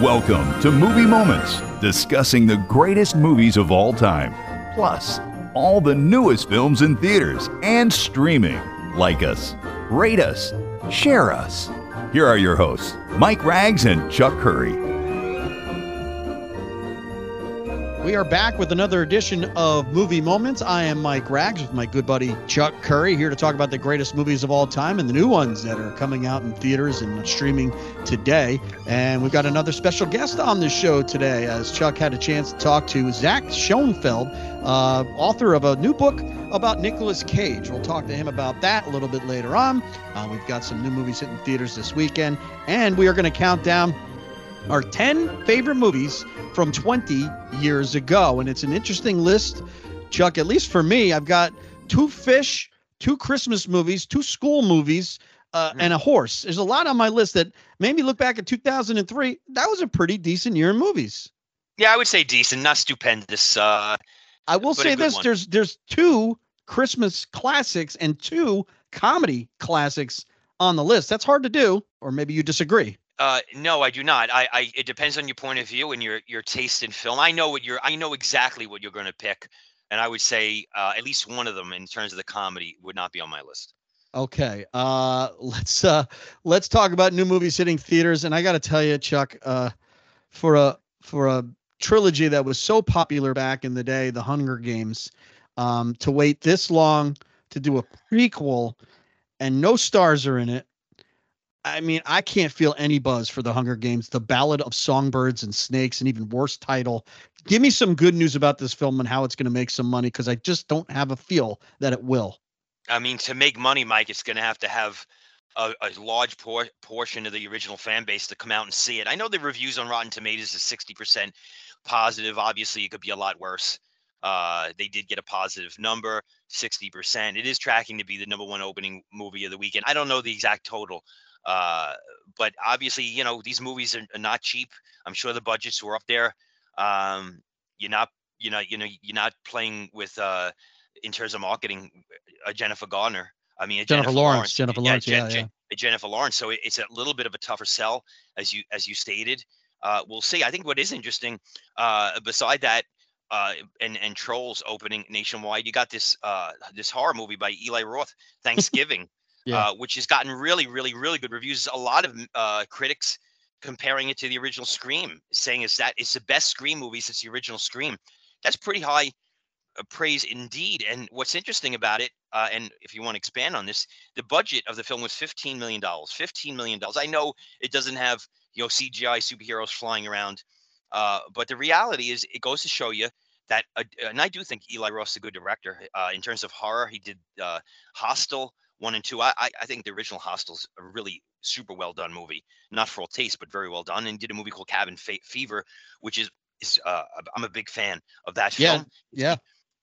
Welcome to Movie Moments, discussing the greatest movies of all time, plus all the newest films in theaters and streaming. Like us, rate us, share us. Here are your hosts, Mike Ragz and Chuck Curry. We are back with another edition of Movie Moments. I am Mike Ragz with my good buddy Chuck Curry here to talk about the greatest movies of all time and the new ones that are coming out in theaters and streaming today. And we've got another special guest on the show today as Chuck had a chance to talk to Zach Schonfeld, uh, author of a new book about Nicolas Cage. We'll talk to him about that a little bit later on. Uh, we've got some new movies hitting theaters this weekend, and we are going to count down our 10 favorite movies from 20 years ago. And it's an interesting list, Chuck, at least for me. I've got two fish, two Christmas movies, two school movies, uh, mm-hmm. and a horse. There's a lot on my list that made me look back at 2003. That was a pretty decent year in movies. Yeah, I would say decent, not stupendous. Uh, I will say this: one. there's there's two Christmas classics and two comedy classics on the list. That's hard to do, or maybe you disagree. Uh, no, I do not. I, I, it depends on your point of view and your your taste in film. I know what you're. I know exactly what you're going to pick, and I would say uh, at least one of them in terms of the comedy would not be on my list. Okay, uh, let's uh, let's talk about new movies hitting theaters. And I got to tell you, Chuck, uh, for a for a trilogy that was so popular back in the day, The Hunger Games, um, to wait this long to do a prequel and no stars are in it I mean, I can't feel any buzz for the Hunger Games, the Ballad of Songbirds and Snakes, and even worse title. Give me some good news about this film and how it's going to make some money because I just don't have a feel that it will. I mean, to make money, Mike, it's going to have to have a, a large por- portion of the original fan base to come out and see it. I know the reviews on Rotten Tomatoes is 60% positive. Obviously, it could be a lot worse. Uh, they did get a positive number, 60%. It is tracking to be the number one opening movie of the weekend. I don't know the exact total, uh, but obviously, you know, these movies are, are, not cheap. I'm sure the budgets were up there. Um, you're not, you know, you know, you're not playing with uh, in terms of marketing, uh, Jennifer Garner. I mean, Jennifer, Jennifer Lawrence, Lawrence, Jennifer Lawrence, yeah, yeah, yeah. Jennifer Lawrence. So it's a little bit of a tougher sell, as you as you stated. Uh, we'll see. I think what is interesting, uh, beside that, uh, and and Trolls opening nationwide, you got this uh, this horror movie by Eli Roth, Thanksgiving, yeah. uh, which has gotten really, really, really good reviews. A lot of uh, critics comparing it to the original Scream, saying is that it's the best Scream movie since the original Scream. That's pretty high uh, praise indeed. And what's interesting about it, uh, and if you want to expand on this, the budget of the film was fifteen million dollars. Fifteen million dollars. I know it doesn't have you know CGI superheroes flying around, uh, but the reality is it goes to show you that, uh, and I do think Eli Roth's a good director uh, in terms of horror. He did uh, Hostel, one and two. I, I think the original Hostel's a really super well done movie, not for all taste, but very well done. And did a movie called Cabin Fever, which is is uh, I'm a big fan of that yeah, film. Yeah,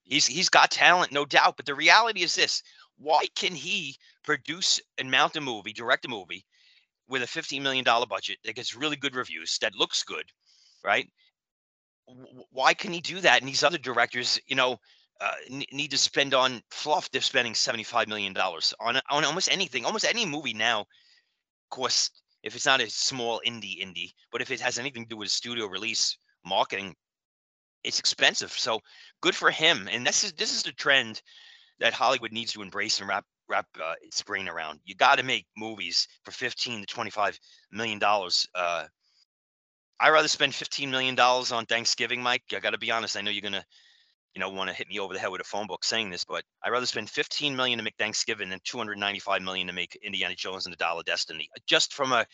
he's he's got talent, no doubt. But the reality is this: why can he produce and mount a movie, direct a movie with a 15 million dollar budget that gets really good reviews, that looks good, right? Why can he do that? And these other directors, you know, uh, need to spend on fluff, they're spending seventy-five million dollars on on almost anything. Almost any movie now costs, if it's not a small indie indie, but if it has anything to do with studio release marketing, it's expensive. So good for him. And this is this is the trend that Hollywood needs to embrace and wrap wrap uh, its brain around. You got to make movies for fifteen to twenty-five million dollars. Uh, I rather spend fifteen million dollars on Thanksgiving, Mike. I got to be honest. I know you're gonna you know, want to hit me over the head with a phone book saying this, but I'd rather spend 15 million to make Thanksgiving than 295 million to make Indiana Jones and the Dial of Destiny, just from a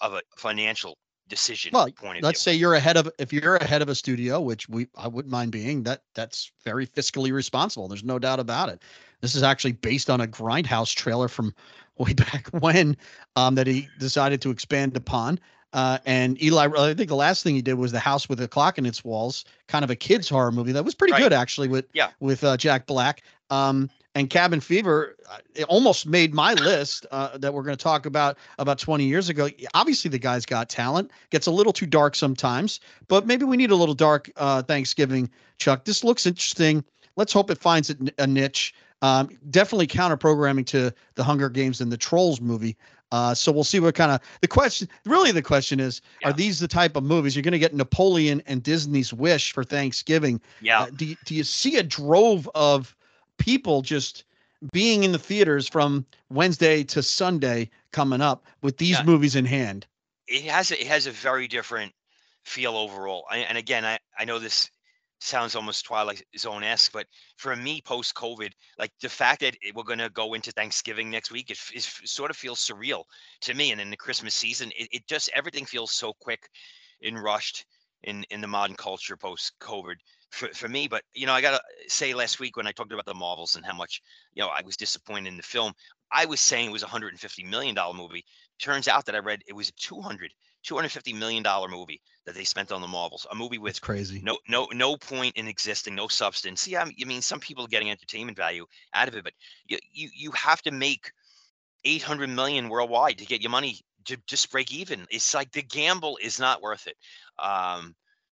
of a financial decision well, point of let's view. say you're ahead of if you're ahead of a studio, which we I wouldn't mind being that that's very fiscally responsible. There's no doubt about it. This is actually based on a grindhouse trailer from way back when um, that he decided to expand upon. Uh, and Eli, I think the last thing he did was the House with a Clock in its Walls, kind of a kids horror movie that was pretty right. good actually with yeah with uh, Jack Black. Um, and Cabin Fever, uh, it almost made my list uh, that we're going to talk about about 20 years ago. Obviously, the guy's got talent. Gets a little too dark sometimes, but maybe we need a little dark uh, Thanksgiving. Chuck, this looks interesting. Let's hope it finds a niche. Um, definitely counter programming to the Hunger Games and the Trolls movie. Uh, so we'll see what kind of the question. Really, the question is: Yeah. Are these the type of movies you're going to get Napoleon and Disney's Wish for Thanksgiving? Yeah. Uh, do you, do you see a drove of people just being in the theaters from Wednesday to Sunday coming up with these Yeah. movies in hand? it has a, it has a very different feel overall. I, and again, I I know this sounds almost Twilight Zone esque, but for me, post COVID, like the fact that we're gonna go into Thanksgiving next week, it, it sort of feels surreal to me. And in the Christmas season, it, it just everything feels so quick and rushed in in the modern culture post COVID for, for me. But you know, I gotta say, last week when I talked about the Marvels and how much you know I was disappointed in the film, I was saying it was a 150 million dollar movie. Turns out that I read it was a 200 250 million dollar movie that they spent on the Marvels, a movie with crazy. no no no point in existing, no substance. Yeah, I mean some people are getting entertainment value out of it, but you you, you have to make 800 million worldwide to get your money to just break even. It's like the gamble is not worth it. Um,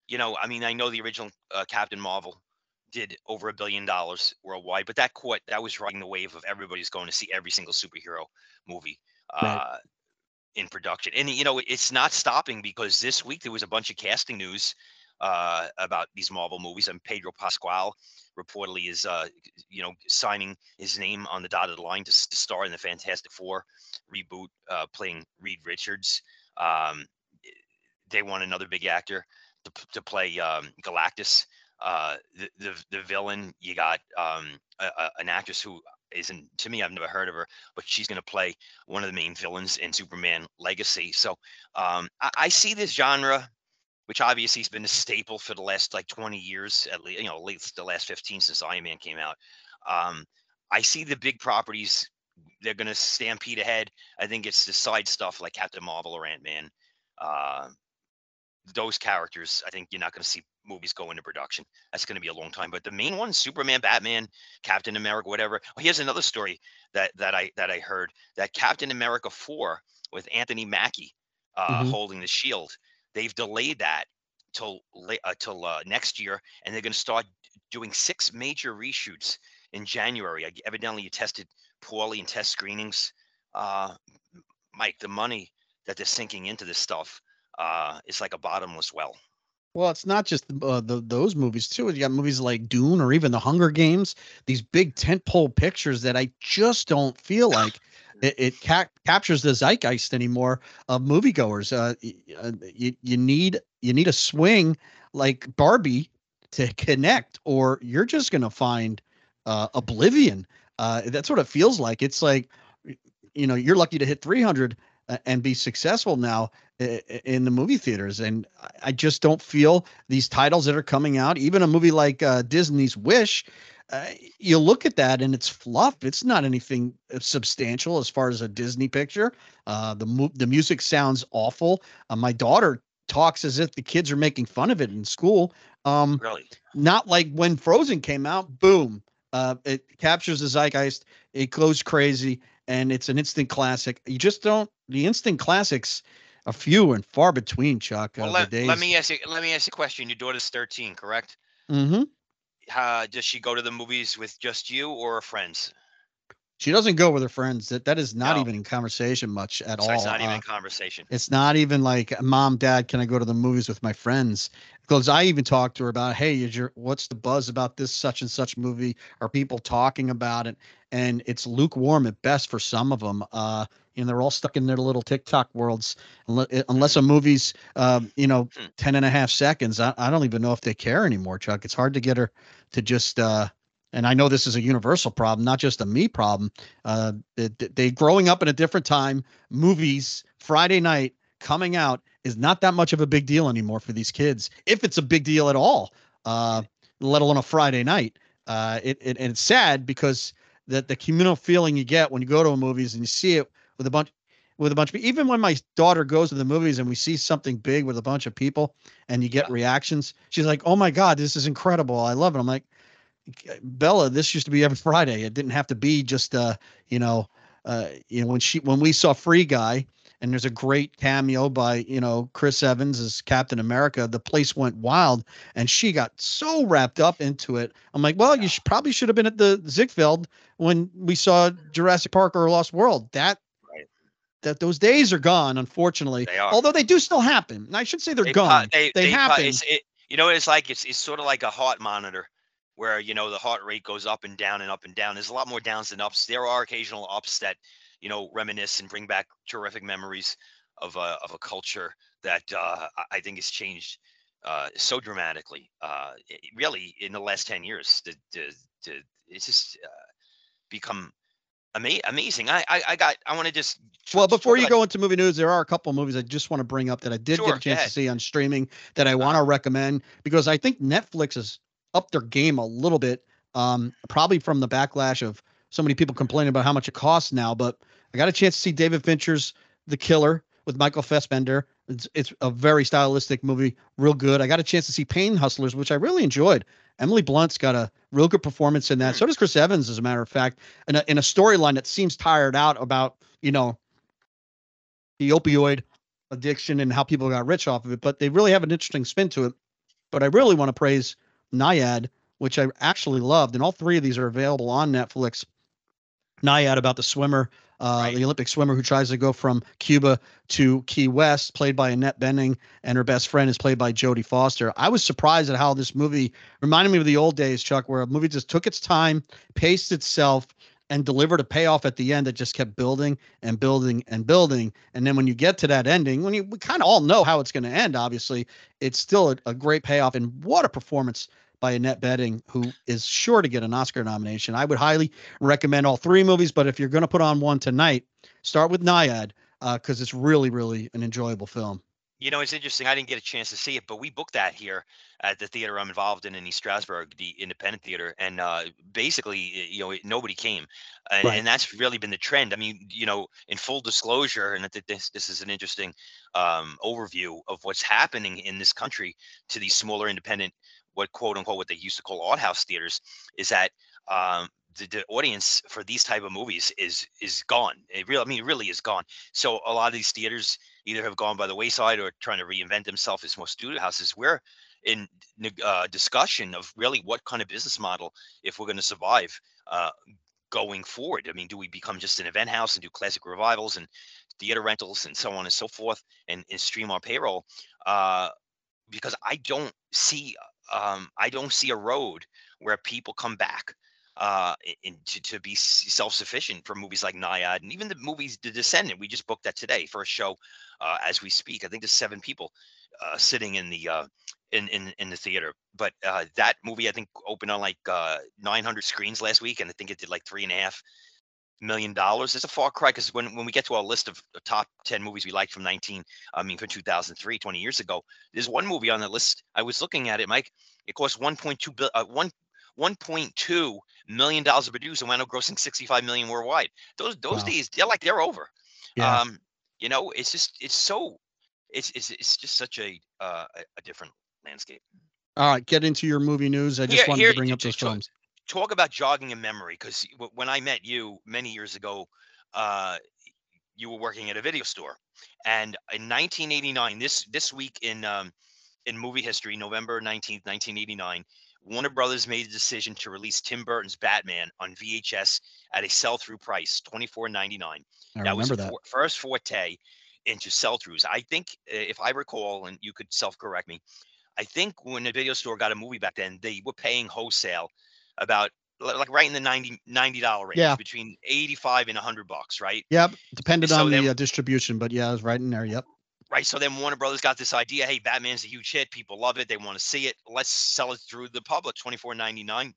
you know, I mean, I know the original uh, Captain Marvel did over a billion dollars worldwide, but that caught that was riding the wave of everybody's going to see every single superhero movie. Uh, Right. In production. And you know, it's not stopping because this week there was a bunch of casting news uh, about these Marvel movies, and Pedro Pascal reportedly is, uh, you know, signing his name on the dotted line to, to star in the Fantastic Four reboot, uh, playing Reed Richards. Um, they want another big actor to, to play um, Galactus. Uh, the, the the villain you got um, a, a- an actress who isn't to me I've never heard of her, but she's going to play one of the main villains in Superman Legacy. So um, I, I see this genre, which obviously has been a staple for the last like 20 years, at least, you know, at least the last 15 since Iron Man came out. Um, I see the big properties, they're going to stampede ahead. I think it's the side stuff like Captain Marvel or Ant Man. Uh, those characters, I think you're not going to see movies go into production. That's going to be a long time. But the main ones, Superman, Batman, Captain America, whatever. Oh, here's another story that that I that I heard that Captain America four with Anthony Mackie uh, Mhm. holding the shield. They've delayed that till la- uh, till uh, next year, and they're going to start doing six major reshoots in January. I- Evidently, you tested poorly in test screenings. Uh, Mike, the money that they're sinking into this stuff uh, is like a bottomless well. Well, it's not just uh, the, those movies too. You got movies like Dune or even The Hunger Games. These big tentpole pictures that I just don't feel like it, it ca- captures the zeitgeist anymore of moviegoers. Uh, uh, you you need you need a swing like Barbie to connect, or you're just gonna find uh, oblivion. Uh, that's what it feels like. It's like you know you're lucky to hit 300 uh, and be successful now in the movie theaters. And I- i just don't feel these titles that are coming out even a movie like uh, disney's wish uh, you look at that and it's fluff. It's not anything uh, substantial as far as a disney picture. Uh, the, mu- the music sounds awful. Uh, my daughter talks as if the kids are making fun of it in school. Um, Really, not like when Frozen came out, boom, uh, it captures the zeitgeist, it goes crazy, and it's an instant classic. You just don't. The instant classics are few and far between, Chuck. well, let, let me ask you. Let me ask you a question. Your daughter's 13, correct? Mm-hmm. Uh, does she go to the movies with just you or friends? She doesn't go with her friends. That that is not No. even in conversation much at So all. it's not even Uh, conversation. It's not even like, mom, dad, can I go to the movies with my friends? Because I even talked to her about, hey, is your what's the buzz about this such and such movie? Are people talking about it? And it's lukewarm at best for some of them. Uh, and they're all stuck in their little TikTok worlds. Unless a movie's, um, you know, Hmm. 10 and a half seconds, I, I don't even know if they care anymore, Chuck. It's hard to get her to just, uh, and I know this is a universal problem, not just a me problem. Uh, they, they growing up in a different time, movies Friday night coming out is not that much of a big deal anymore for these kids, if it's a big deal at all. Uh, let alone a Friday night. Uh, it, it and it's sad because the the communal feeling you get when you go to a movies and you see it with a bunch with a bunch of even when my daughter goes to the movies and we see something big with a bunch of people and you get Yeah. reactions, she's like, "Oh my god, this is incredible! I love it." I'm like, Bella, this used to be every Friday. It didn't have to be just uh, you know, uh, you know, when she when we saw Free Guy and there's a great cameo by, you know, Chris Evans as Captain America, the place went wild and she got so wrapped up into it. I'm like, well, you should, probably should have been at the Ziegfeld when we saw Jurassic Park or Lost World. That Right. that those days are gone, unfortunately. They are. Although they do still happen. And I should say they're They gone. they, they, they happen. it's- it, you know it's like? It's it's sort of like a heart monitor, where you know the heart rate goes up and down and up and down. There's a lot more downs than ups. There are occasional ups that you know reminisce and bring back terrific memories of a of a culture that uh, I- think has changed uh, so dramatically. Uh, really, in the last ten years, the, the, the, it's just uh, become ama- amazing. I, I I got. I want to just Well, before you go into movie news, there are a couple movies I just want to bring up that I did Sure, get a chance to see on streaming that I want to recommend because I think Netflix has upped their game a little bit. Um, probably from the backlash of so many people complaining about how much it costs now. But I got a chance to see David Fincher's The Killer with Michael Fassbender. It's, it's a very stylistic movie, real good. I got a chance to see Pain Hustlers, which I really enjoyed. Emily Blunt's got a real good performance in that. So does Chris Evans, as a matter of fact, in a, in a storyline that seems tired out about, you know, the opioid addiction and how people got rich off of it. But they really have an interesting spin to it. But I really want to praise Nyad, which I actually loved. And all three of these are available on Netflix. Nyad about the swimmer, uh, Right. the Olympic swimmer who tries to go from Cuba to Key West, played by Annette Bening, and her best friend is played by Jodie Foster. I was surprised at how this movie reminded me of the old days, Chuck, where a movie just took its time, paced itself, and delivered a payoff at the end that just kept building and building and building. And then when you get to that ending, when you we kind of all know how it's going to end, obviously, it's still a, a great payoff. And what a performance by Annette Bening, who is sure to get an Oscar nomination. I would highly recommend all three movies, but if you're going to put on one tonight, start with Nyad because it's really, really an enjoyable film. You know, it's interesting. I didn't get a chance to see it, but we booked that here at the theater I'm involved in in East Stroudsburg, the independent theater, and uh, basically, you know, nobody came, and, Right. and that's really been the trend. I mean, you know, in full disclosure, and I think this this is an interesting um, overview of what's happening in this country to these smaller independent, what quote unquote what they used to call art house theaters, is that um, the, the audience for these type of movies is is gone. It really, I mean, it really is gone. So a lot of these theaters either have gone by the wayside or trying to reinvent themselves as more studio houses. We're in uh, discussion of really what kind of business model, if we're going to survive uh, going forward. I mean, do we become just an event house and do classic revivals and theater rentals and so on and so forth and, and stream our payroll? Uh, because I don't see, um, I don't see a road where people come back uh in, to, to be self-sufficient for movies like Nyad and even the movies The Descendant we just booked that today for a show uh, as we speak. I think there's seven people uh, sitting in the uh, in, in in the theater. But uh, that movie I think opened on like uh, 900 screens last week, and I think it did like three and a half million dollars. It's a far cry because when when we get to our list of the top 10 movies we liked from 19, I mean from 2003, 20 years ago, there's one movie on the list. I was looking at it, Mike. It cost 1.2 bill, uh, one. 1.2 million dollars to produce and wound up grossing 65 million worldwide. Those those Wow. days they're like they're over. Yeah. Um, you know, it's just it's so it's it's it's just such a uh, a, a different landscape. All right, get into your movie news. I just Here- wanted here- to bring up those films. Talk about jogging in memory, because when I met you many years ago, uh, you were working at a video store, and in 1989, this this week in um, in movie history, November 19th, 1989, Warner Brothers made the decision to release Tim Burton's Batman on VHS at a sell-through price, $24.99. I that was the that. first forte into sell-throughs. I think, uh, if I recall, and you could self-correct me, I think when the video store got a movie back then, they were paying wholesale about like right in the 90 dollar range, Yeah. between 85 and 100 bucks, right? Yep, depended So on then- the uh, distribution, but yeah, I was right in there. Yep. Right. So then Warner Brothers got this idea, hey, Batman's a huge hit, people love it, they want to see it. Let's sell it through the public, 24.99.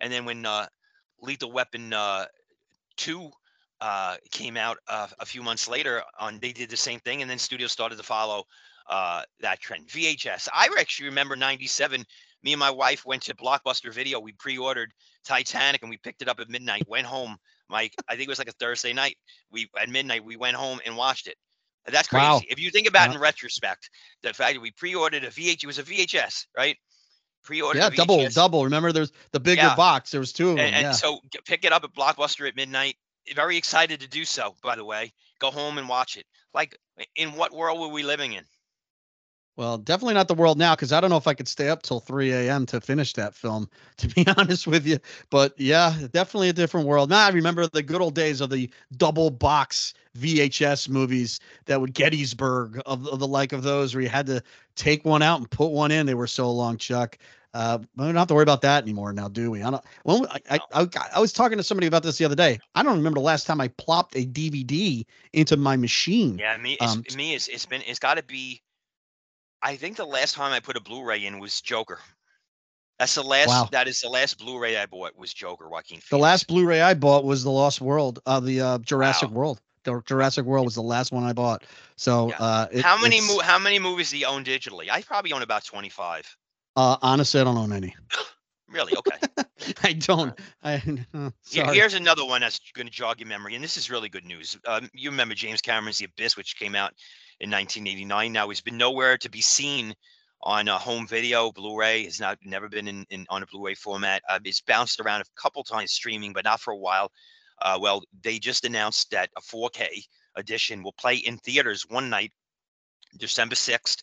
And then when uh Lethal Weapon uh 2 uh came out uh, a few months later on they did the same thing and then studios started to follow uh that trend vhs i actually remember 97 me and my wife went to blockbuster video we pre-ordered titanic and we picked it up at midnight went home mike i think it was like a thursday night we at midnight we went home and watched it that's crazy Wow. if you think about it Yeah. in retrospect the fact that we pre-ordered a vh it was a vhs right pre-ordered Yeah, a double, double. Remember, there's the bigger Yeah. box. There was two of them. and, and yeah. so pick it up at Blockbuster at midnight. Very excited to do so, by the way. Go home and watch it. Like, in what world were we living in? Well, definitely not the world now because I don't know if I could stay up till 3 a.m. to finish that film, to be honest with you. But yeah, definitely a different world. Now I remember the good old days of the double box VHS movies that would Gettysburg of, of the like of those where you had to take one out and put one in. They were so long, Chuck. Uh, we don't have to worry about that anymore now, do we? I don't. Well, I, I, I, I was talking to somebody about this the other day. I don't remember the last time I plopped a DVD into my machine. Yeah, me, it's, um, me, it's, it's been, it's got to be. I think the last time I put a Blu-ray in was Joker. That's the last. Wow. That is the last Blu-ray I bought was Joker. Joaquin. Phoenix. The last Blu-ray I bought was the Lost World, uh, the uh, Jurassic wow. World. The Jurassic World was the last one I bought. So, yeah. uh, it, how many mo- how many movies do you own digitally? I probably own about twenty-five. Uh, honestly, I don't own any. really? Okay. I don't. I. Uh, here's another one that's going to jog your memory, and this is really good news. Um, you remember James Cameron's The Abyss, which came out in 1989. Now he's been nowhere to be seen on a home video. Blu-ray has not never been in, in on a Blu-ray format. Uh, it's bounced around a couple times streaming, but not for a while. Uh, well, they just announced that a 4K edition will play in theaters one night, December 6th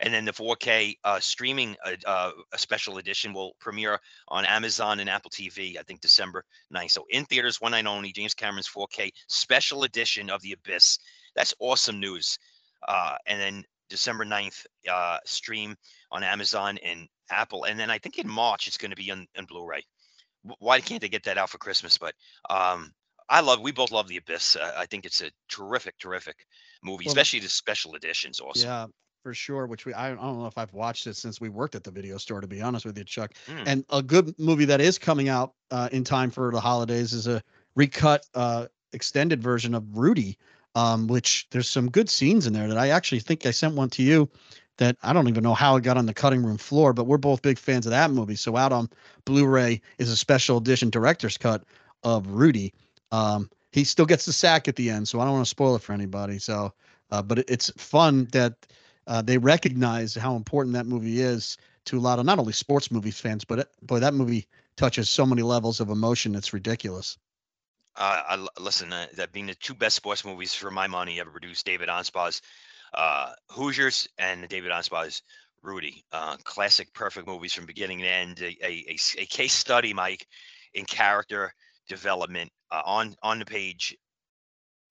and then the 4K uh, streaming uh, uh, a special edition will premiere on Amazon and Apple TV. I think December 9th. So in theaters, one night only. James Cameron's 4K special edition of The Abyss. That's awesome news. Uh, and then December 9th, uh, stream on Amazon and Apple. And then I think in March it's going to be on, on Blu-ray. Why can't they get that out for Christmas? But um, I love. We both love The Abyss. Uh, I think it's a terrific, terrific movie, well, especially the special editions. Also, yeah for sure. Which we I, I don't know if I've watched it since we worked at the video store. To be honest with you, Chuck. Mm. And a good movie that is coming out uh, in time for the holidays is a recut uh, extended version of Rudy, um, which there's some good scenes in there that I actually think I sent one to you. That I don't even know how it got on the cutting room floor, but we're both big fans of that movie. So out on Blu-ray is a special edition director's cut of Rudy. Um, he still gets the sack at the end, so I don't want to spoil it for anybody. So, uh, but it's fun that uh, they recognize how important that movie is to a lot of not only sports movies fans, but it, boy, that movie touches so many levels of emotion. It's ridiculous. Uh, I, listen, uh, that being the two best sports movies for my money ever produced, David Anspaugh's uh, Hoosiers and David Anspaugh's Rudy. Uh, classic, perfect movies from beginning to end. A, a, a, case study, Mike, in character development uh, on on the page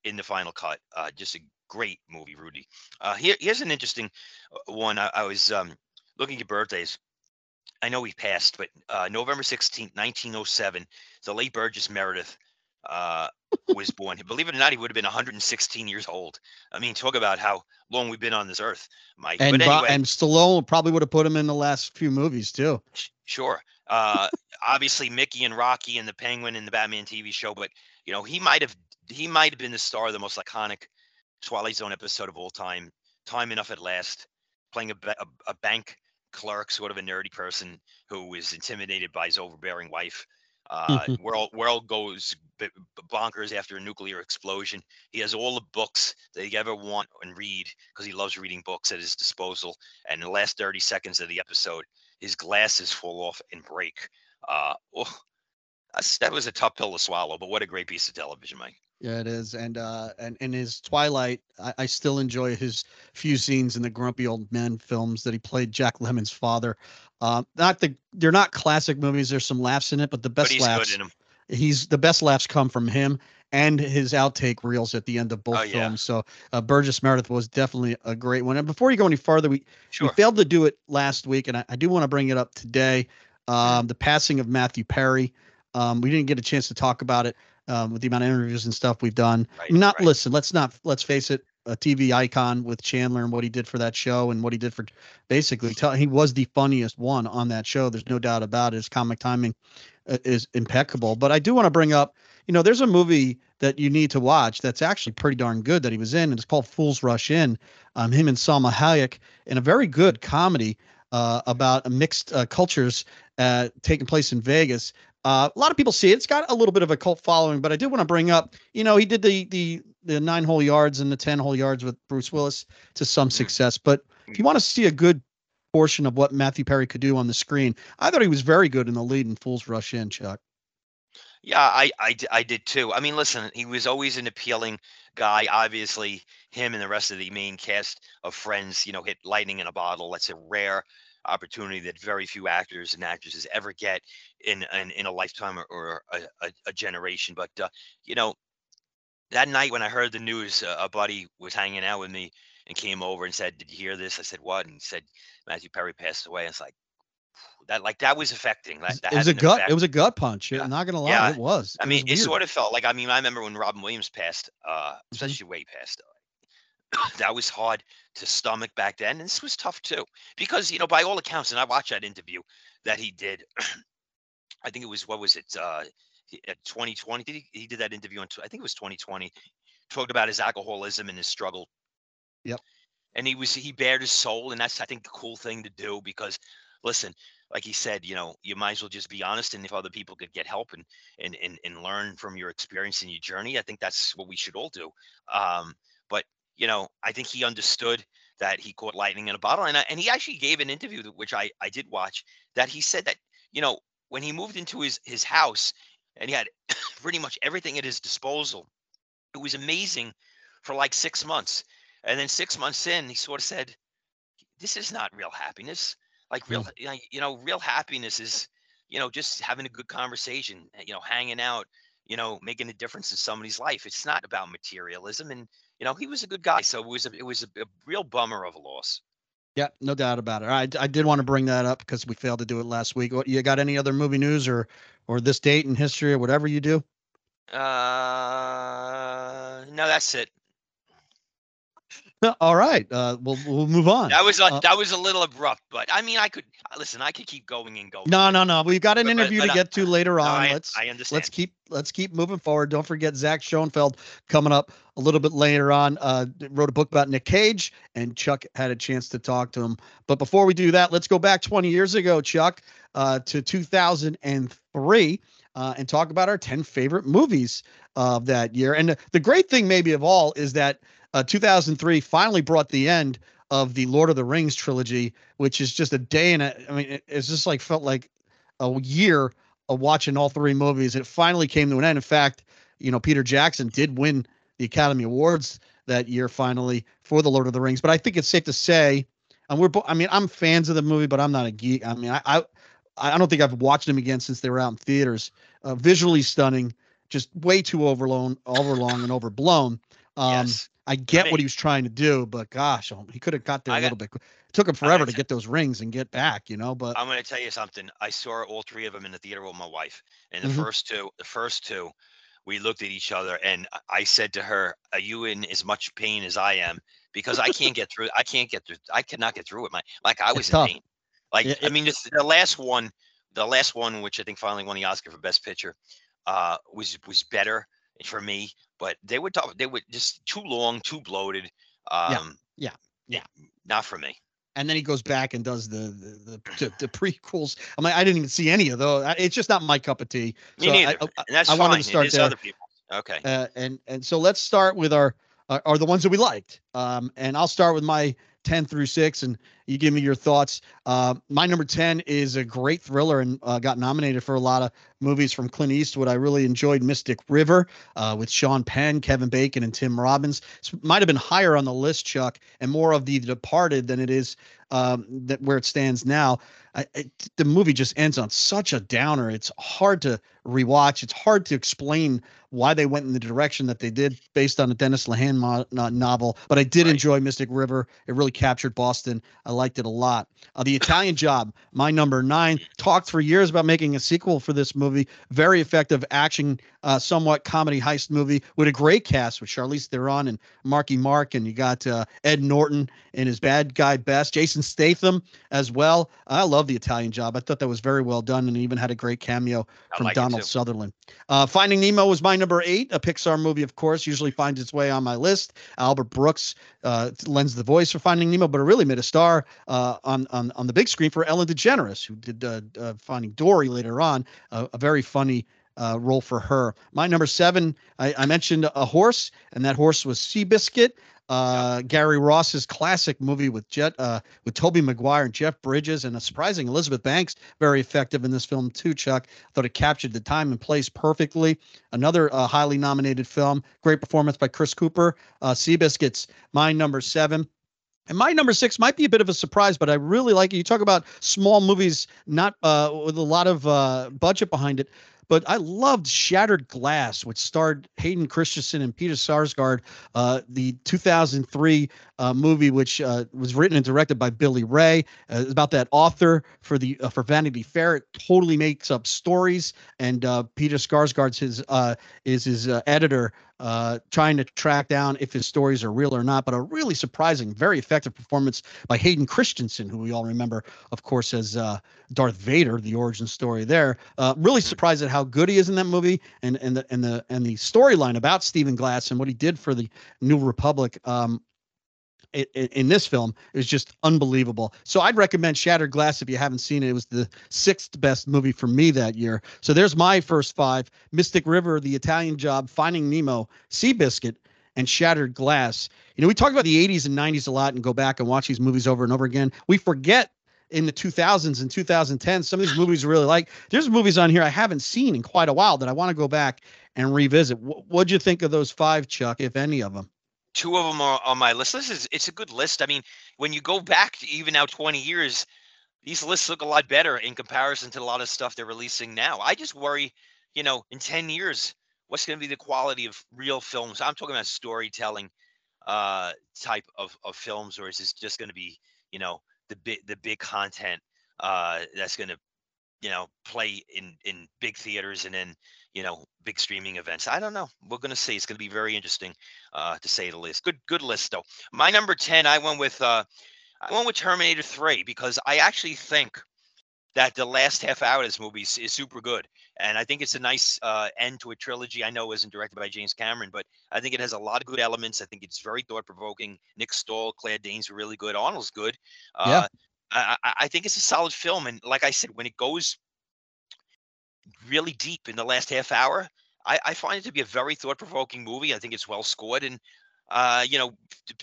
in the final cut. Uh, just a great movie, Rudy. Uh, here, here's an interesting uh, one. I, I was um, looking at birthdays. I know he passed, but uh, November 16th, 1907, the late Burgess Meredith uh, was born. Believe it or not, he would have been 116 years old. I mean, talk about how long we've been on this earth, Mike. And, anyway, and Stallone probably would have put him in the last few movies too. Sure. Uh, obviously, Mickey and Rocky and the Penguin and the Batman TV show, but you know, he might have he might have been the star of the most iconic Twilight Zone episode of all time. Time enough at last, playing a, a, a bank clerk, sort of a nerdy person who is intimidated by his overbearing wife. Uh, world world goes bonkers after a nuclear explosion. He has all the books that he ever want and read because he loves reading books at his disposal. And in the last 30 seconds of the episode, his glasses fall off and break. Uh, oh, that was a tough pill to swallow, but what a great piece of television, Mike. Yeah, it is, and uh, and in his Twilight, I, I, still enjoy his few scenes in the Grumpy Old Men films that he played Jack Lemmon's father. Uh, not the they're not classic movies. There's some laughs in it, but the best but he's laughs. He's the best laughs come from him and his outtake reels at the end of both oh, films. Yeah. So uh, Burgess Meredith was definitely a great one. And before you go any farther, we sure. we failed to do it last week, and I, I do want to bring it up today. Um, the passing of Matthew Perry. Um, we didn't get a chance to talk about it um, with the amount of interviews and stuff we've done. Right, not right. listen, let's not let's face it, a TV icon with Chandler and what he did for that show and what he did for basically tell he was the funniest one on that show. There's no doubt about it. His comic timing uh, is impeccable. But I do want to bring up, you know, there's a movie that you need to watch that's actually pretty darn good that he was in. And it's called Fools Rush In. Um, him and Salma Hayek in a very good comedy uh, about mixed uh, cultures uh, taking place in Vegas. Uh, a lot of people see it. It's got a little bit of a cult following, but I did want to bring up, you know, he did the the the nine hole yards and the ten hole yards with Bruce Willis to some mm-hmm. success. But if you want to see a good portion of what Matthew Perry could do on the screen, I thought he was very good in the lead in Fools Rush In, Chuck. Yeah, I, I, I did too. I mean, listen, he was always an appealing guy. Obviously, him and the rest of the main cast of Friends, you know, hit lightning in a bottle. That's a rare opportunity that very few actors and actresses ever get in in, in a lifetime or, or a, a, generation. But uh, you know, that night when I heard the news, uh, a buddy was hanging out with me and came over and said, "Did you hear this?" I said, "What?" And he said, "Matthew Perry passed away." It's like that, like that was affecting. That, that it was a gut. Effect. It was a gut punch. Yeah. I'm not gonna lie, Yeah. it was. I mean, was it sort of felt like I mean, I remember when Robin Williams passed, uh, Mm-hmm. especially way passed. That was hard to stomach back then, and this was tough too, because you know, by all accounts, and I watched that interview that he did. I think it was what was it? Uh, 2020, did he? He did that interview on. I think it was 2020. Talked about his alcoholism and his struggle. Yep. And he was he bared his soul, and that's I think the cool thing to do because, listen, like he said, you know, you might as well just be honest, and if other people could get help and and and, and learn from your experience and your journey, I think that's what we should all do. Um, but you know, I think he understood that he caught lightning in a bottle, and I, and he actually gave an interview which I I did watch that he said that you know when he moved into his his house and he had pretty much everything at his disposal, it was amazing for like six months, and then six months in, he sort of said, "This is not real happiness. Like real, mm. you know, real happiness is." You know, just having a good conversation, eh, you know, hanging out, you know, making a difference in somebody's life. It's not about materialism. And you know, he was a good guy. So it was a, it was a, a real bummer of a loss. Yeah, no doubt about it. I, I did want to bring that up because we failed to do it last week. What you got? Any other movie news or or this date in history or whatever you do? Uh, no, that's it. All right, uh, we'll we'll move on. That was a, Uh, that was a little abrupt, but I mean, I could listen. I could keep going and going. No, no, no. We've got an But- but- interview but to get to later No, on. I, let's I understand. let's keep let's keep moving forward. Don't forget Zach Schonfeld coming up a little bit later on. Uh, wrote a book about Nick Cage, and Chuck had a chance to talk to him. But before we do that, let's go back 20 years ago, Chuck, uh, to 2003, uh, and talk about our 10 favorite movies of that year. And the great thing, maybe of all, is that uh, 2003 finally brought the end of the Lord of the Rings trilogy, which is just a day and a, I mean, it, it's just like felt like a year of watching all three movies. It finally came to an end. In fact, you know, Peter Jackson did win the Academy Awards that year finally for the Lord of the Rings. But I think it's safe to say, and we're, I mean, I'm fans of the movie, but I'm not a geek. I mean, I, I, I don't think I've watched them again since they were out in theaters. Uh, visually stunning, just way too overlong, overlong and overblown. Um, yes. I get mean- what he was trying to do, but gosh, oh, he could have got there a I got- little bit. It took him forever to t- get those rings and get back, you know. But I'm going to tell you something. I saw all three of them in the theater with my wife, and the Mhm. first two, the first two, we looked at each other, and I- I said to her, "Are you in as much pain as I am?" Because I can't get through. I can't get through. I cannot get through it. My like I It's was in tough. pain. Like Yeah, I mean, this, the last one, the last one, which I think finally won the Oscar for Best Picture, uh, was was better for me. But they were tough. They were just too long, too bloated. Um, yeah, yeah. Not for me. and then he goes back and does the the, the, the, prequels. I'm like, I didn't even see any of those. It's just not my cup of tea. Me So I- neither. I- and that's I fine. wanted to start there. other people. Okay. uh, and and so let's start with our uh, are the ones that we liked. Um, and I'll start with my 10 through 6 and you give me your thoughts. Uh, my number 10 is a great thriller and uh, got nominated for a lot of movies from Clint Eastwood. I really enjoyed Mystic River uh, with Sean Penn, Kevin Bacon, and Tim Robbins. Might have been higher on the list, Chuck, and more of The Departed than it is um, that where it stands now. I, I, the movie just ends on such a downer. It's hard to rewatch. It's hard to explain why they went in the direction that they did based on a Dennis Lehane mo- no- novel. But I did Right. enjoy Mystic River. It really captured Boston. I liked it a lot. Uh, the Italian Job, my number nine, talked for years about making a sequel for this movie. Very effective action, uh, somewhat comedy heist movie with a great cast with Charlize Theron and Marky Mark, and you got uh, Ed Norton in his bad guy best, Jason Statham as well. I love the Italian Job. I thought that was very well done, and even had a great cameo from like Donald. Sutherland. Uh, Finding Nemo was my number eight, a Pixar movie, of course, usually finds its way on my list. Albert Brooks uh, lends the voice for Finding Nemo, but it really made a star uh, on, on on the big screen for Ellen DeGeneres, who did uh, uh, Finding Dory later on, a very funny. Uh, role for her. My number seven, I, I mentioned a horse, and that horse was Seabiscuit. Uh, Gary Ross's classic movie with Jet, uh, with Tobey Maguire and Jeff Bridges, and a surprising Elizabeth Banks, very effective in this film too. Chuck thought it captured the time and place perfectly. Another uh, highly nominated film, great performance by Chris Cooper. Uh, Seabiscuits, my number seven. And my number six might be a bit of a surprise, but I really like it. You talk about small movies, not uh, with a lot of uh, budget behind it. But I loved Shattered Glass, which starred Hayden Christensen and Peter Sarsgaard, uh, the 2003 uh, movie, which uh, was written and directed by Billy Ray, uh, about that author for the uh, for Vanity Fair. It totally makes up stories, and uh, Peter Sarsgaard's his is his editor uh, trying to track down if his stories are real or not. But a really surprising, very effective performance by Hayden Christensen, who we all remember, of course, as uh, Darth Vader, the origin story there. Uh, really surprised at how good he is in that movie and and the and the and the storyline about Stephen Glass and what he did for the New Republic. Um, in this film is just unbelievable. So I'd recommend Shattered Glass if you haven't seen it. It was the sixth best movie for me that year. So there's my first five: Mystic River, The Italian Job, Finding Nemo, Seabiscuit, and Shattered Glass. You know, we talk about the 80s and 90s a lot and go back and watch these movies over and over again. We forget in the 2000s and 2010s some of these movies really like. There's movies on here I haven't seen in quite a while that I want to go back and revisit. What'd you think of those five, Chuck, if any of them? Two of them are on my list. This is it's a good list. I mean, when you go back to even now 20 years, these lists look a lot better in comparison to a lot of stuff they're releasing now. I just worry, you know, in 10 years, what's going to be the quality of real films? I'm talking about storytelling uh type of, of films, or is this just going to be, you know, the big the big content uh that's going to, you know, play in in big theaters and in you know, big streaming events. I don't know. We're going to see. It's going to be very interesting, uh, to say the least. Good, good list though. My number ten, I went with, uh, I went with Terminator Three because I actually think that the last half hour of this movie is, is super good, and I think it's a nice uh, end to a trilogy. I know it wasn't directed by James Cameron, but I think it has a lot of good elements. I think it's very thought provoking. Nick Stahl, Claire Danes were really good. Arnold's good. Uh, yeah. I, I think it's a solid film, and like I said, when it goes really deep in the last half hour. I, I find it to be a very thought provoking movie. I think it's well scored. And, uh, you know,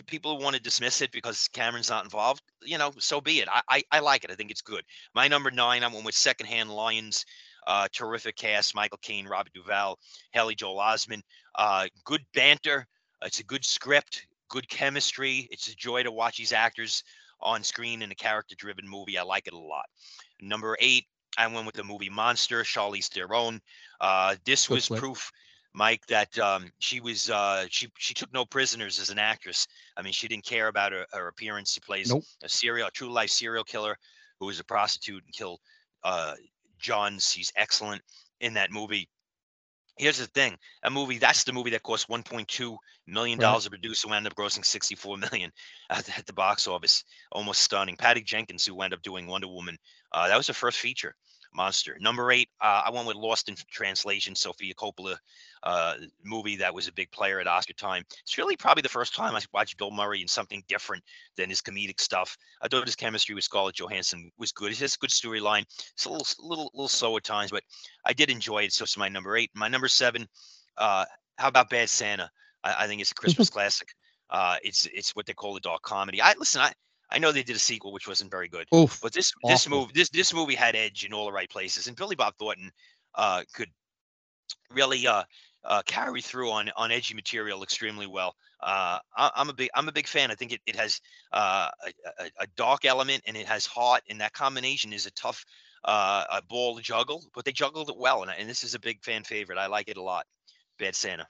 people who want to dismiss it because Cameron's not involved, you know, so be it. I, I, I like it. I think it's good. My number nine, I went with Secondhand Lions. Uh, terrific cast: Michael Caine, Robert Duvall, Haley Joel Osment. Uh, good banter. It's a good script, good chemistry. It's a joy to watch these actors on screen in a character-driven movie. I like it a lot. Number eight, I went with the movie Monster, Charlize Theron. Uh, this was proof, Mike, that um, she was uh, she she took no prisoners as an actress. I mean, she didn't care about her, her appearance. She plays nope. a serial, a true life serial killer who was a prostitute and killed uh, Johns. She's excellent in that movie. Here's the thing: a movie that's the movie that cost 1.2 million dollars right. to produce, who ended up grossing 64 million at, at the box office. Almost stunning. Patty Jenkins, who ended up doing Wonder Woman, uh, that was her first feature monster. Number eight, uh, I went with Lost in Translation, Sofia Coppola uh, movie that was a big player at Oscar time. It's really probably the first time I watched Bill Murray in something different than his comedic stuff. I thought his chemistry with Scarlett Johansson was good. It has a good storyline. It's a little, little, little slow at times, but I did enjoy it. So it's my number eight. My number seven, uh, how about Bad Santa? I, I think it's a Christmas classic. Uh, it's it's what they call a dark comedy. I listen. I I know they did a sequel which wasn't very good, Oof, but this awful. this movie this this movie had edge in all the right places, and Billy Bob Thornton uh, could really uh, uh, carry through on on edgy material extremely well. Uh, I, am a big I'm a big fan. I think it, it has uh, a, a, a, dark element and it has heart, and that combination is a tough uh, a ball to juggle, but they juggled it well, and, and this is a big fan favorite. I like it a lot. Bad Santa.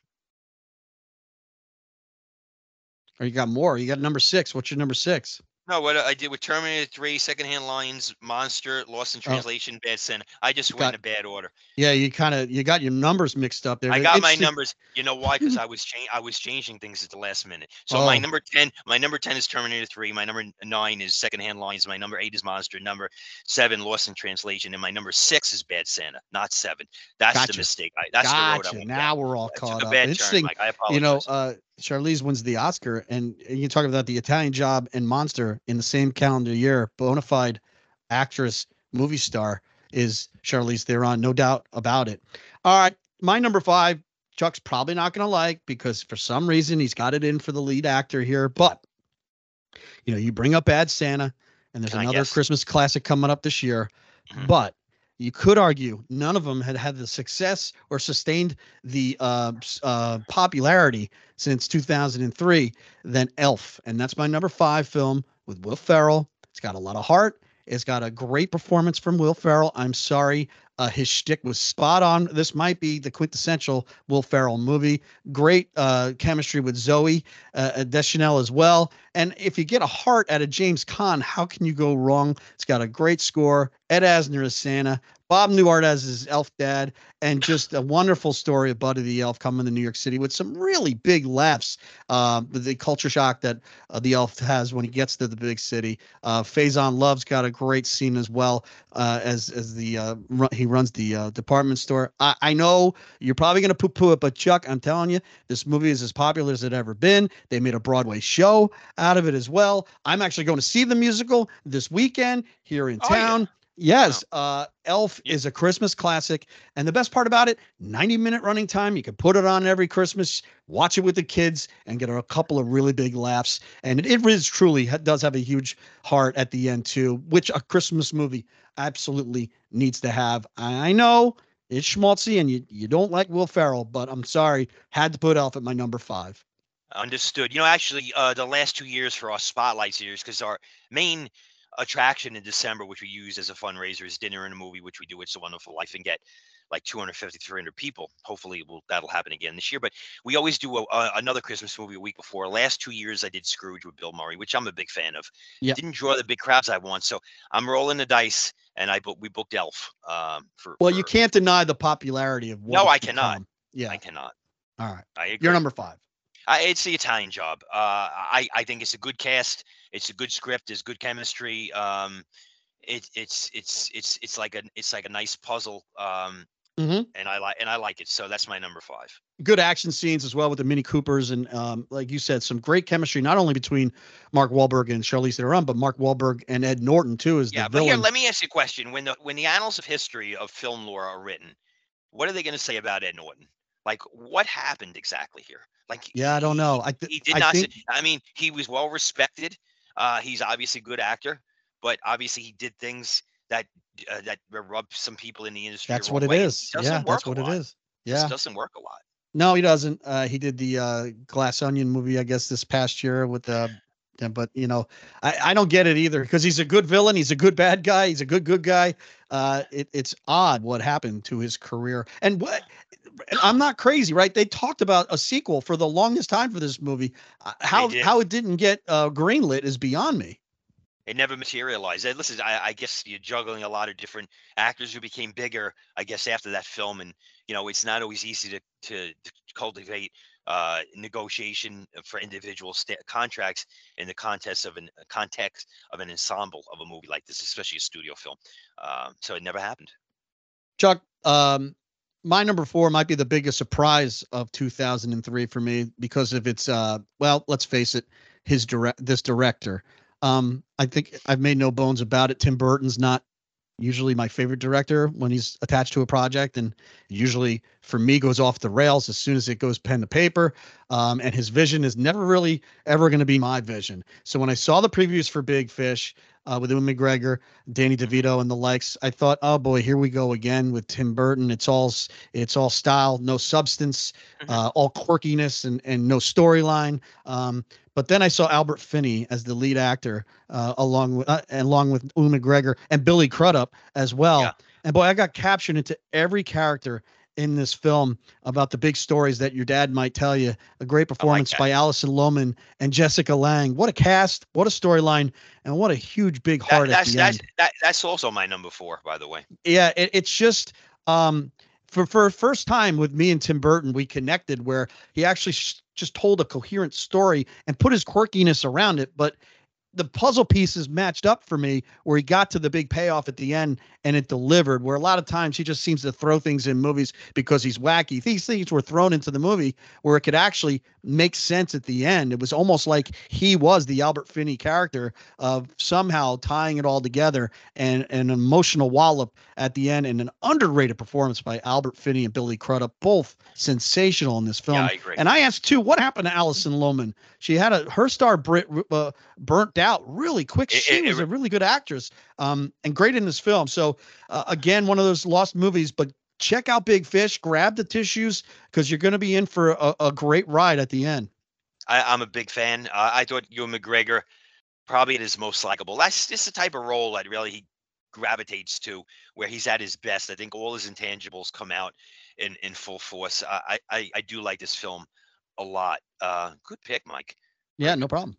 Or oh, you got more? You got number six. What's your number six? No, what I did with Terminator 3, Secondhand Lions, Monster, Lost in oh. Translation, Bad Sin. I just went got, in a bad order. Yeah, you kind of you got your numbers mixed up there. I got my numbers. You know why? Because I was I was changing things at the last minute. So oh. my number 10, my number 10 is Terminator 3, my number 9 is Secondhand Lions, my number 8 is Monster, number 7 Lost in Translation, and my number 6 is Bad Santa, not 7. That's gotcha. the mistake. I, that's gotcha. the road I Now down. we're all caught up. Interesting. Turn, I apologize. You know, uh, Charlize wins the Oscar, and you talk about the Italian Job and Monster in the same calendar year. Bona fide actress, movie star is Charlize Theron, no doubt about it. All right, my number five, Chuck's probably not going to like because for some reason he's got it in for the lead actor here. But you know, you bring up Bad Santa, and there's Can another Christmas classic coming up this year. Mm-hmm. But you could argue none of them had had the success or sustained the uh, uh, popularity since 2003 than Elf. And that's my number five film with Will Ferrell. It's got a lot of heart. It's got a great performance from Will Ferrell. I'm sorry. Uh, his shtick was spot on. This might be the quintessential Will Ferrell movie. Great uh, chemistry with Zooey uh, Deschanel as well. And if you get a heart out of James Caan, how can you go wrong? It's got a great score. Ed Asner as Santa, Bob Newhart as his elf dad, and just a wonderful story of Buddy the Elf coming to New York City with some really big laughs. Uh, the, culture shock that uh, the elf has when he gets to the big city. Uh, Faizon Love's got a great scene as well uh, as as the uh, run, he runs the uh, department store. I, I know you're probably going to poo poo it, but Chuck, I'm telling you, this movie is as popular as it ever been. They made a Broadway show out of it as well. I'm actually going to see the musical this weekend here in oh, town. Yeah. Yes, uh, Elf is a Christmas classic, and the best part about it, 90 minute running time. You can put it on every Christmas, watch it with the kids, and get a couple of really big laughs. And it is truly does have a huge heart at the end too, which a Christmas movie absolutely needs to have. I know it's schmaltzy, and you you don't like Will Ferrell, but I'm sorry, had to put Elf at my number five. Understood. You know, actually, uh, the last two years for our spotlight series, because our main attraction in December, which we use as a fundraiser, is dinner and a movie, which we do. It's a Wonderful Life and get like 250, 300 people. Hopefully, will that'll happen again this year. But we always do a, a, another Christmas movie a week before. Last two years, I did Scrooge with Bill Murray, which I'm a big fan of. Yeah. Didn't draw the big crowds I want, so I'm rolling the dice, and I we booked Elf. Um, for well, for, you can't deny the popularity of. no, I cannot. Yeah, I cannot. All right, I agree. You're number five. Uh, it's the Italian job. Uh, I I think it's a good cast. It's a good script. There's good chemistry. Um, it, it's it's it's it's like a it's like a nice puzzle. Um, mm-hmm. and I like and I like it. So that's my number five. Good action scenes as well with the Mini Coopers and um, like you said, some great chemistry not only between Mark Wahlberg and Charlize Theron, but Mark Wahlberg and Ed Norton too as yeah, the villain. Yeah, let me ask you a question. When the when the annals of history of film lore are written, what are they going to say about Ed Norton? Like, what happened exactly here? Like, yeah, I don't know. I th- he did I not. Think... I mean, he was well respected. Uh, he's obviously a good actor, but obviously he did things that uh, that rubbed some people in the industry. That's what it way. is. It yeah, that's what it is. Yeah, it doesn't work a lot. No, he doesn't. Uh, he did the uh, Glass Onion movie, I guess, this past year with the. But you know, I, I don't get it either because he's a good villain. He's a good bad guy. He's a good good guy. Uh, it, it's odd what happened to his career. And what I'm not crazy, right? They talked about a sequel for the longest time for this movie. Uh, how how it didn't get uh, greenlit is beyond me. It never materialized. Listen, I, I, guess you're juggling a lot of different actors who became bigger. I guess after that film, and you know, it's not always easy to to, to cultivate uh, negotiation for individual contracts in the context of an context of an ensemble of a movie like this, especially a studio film. Uh, so it never happened. Chuck, um, my number four might be the biggest surprise of 2003 for me because of its uh well let's face it his direct this director um i think i've made no bones about it tim burton's not usually my favorite director when he's attached to a project and usually for me goes off the rails as soon as it goes pen to paper um, and his vision is never really ever going to be my vision. So when i saw the previews for big fish uh, with Ewan McGregor, Danny DeVito, and the likes. I thought, oh boy, here we go again with Tim Burton. It's all it's all style, no substance, mm-hmm. uh, all quirkiness, and and no storyline. Um, but then I saw Albert Finney as the lead actor, uh, along with uh, along with Ewan McGregor and Billy Crudup as well. Yeah. And boy, I got captured into every character in this film about the big stories that your dad might tell you. A great performance like by Alison Lohman and Jessica Lange. What a cast, what a storyline, and what a huge big heart that, that's, at the that's, end. That, that's also my number four, by the way. Yeah, it, it's just um, for for first time with me and Tim Burton, we connected where he actually sh- just told a coherent story and put his quirkiness around it, but the puzzle pieces matched up for me where he got to the big payoff at the end and it delivered where a lot of times he just seems to throw things in movies because he's wacky. These things were thrown into the movie where it could actually make sense at the end. It was almost like he was the albert finney character of somehow tying it all together and, and an emotional wallop at the end and an underrated performance by albert finney and billy crudup both sensational in this film. Yeah, I agree. and i asked too what happened to alison lohman? She had a her star Brit, uh, burnt out really quick. She it, it, a really good actress um, and great in this film. So uh, again, one of those lost movies, but check out Big Fish, grab the tissues because you're going to be in for a, a, great ride at the end. I, am a big fan. Uh, I thought Ewan McGregor probably is most likable. That's just the type of role that really he gravitates to, where he's at his best. I think all his intangibles come out in in full force. I I, I do like this film a lot. Uh, good pick, Mike. Yeah, no problem.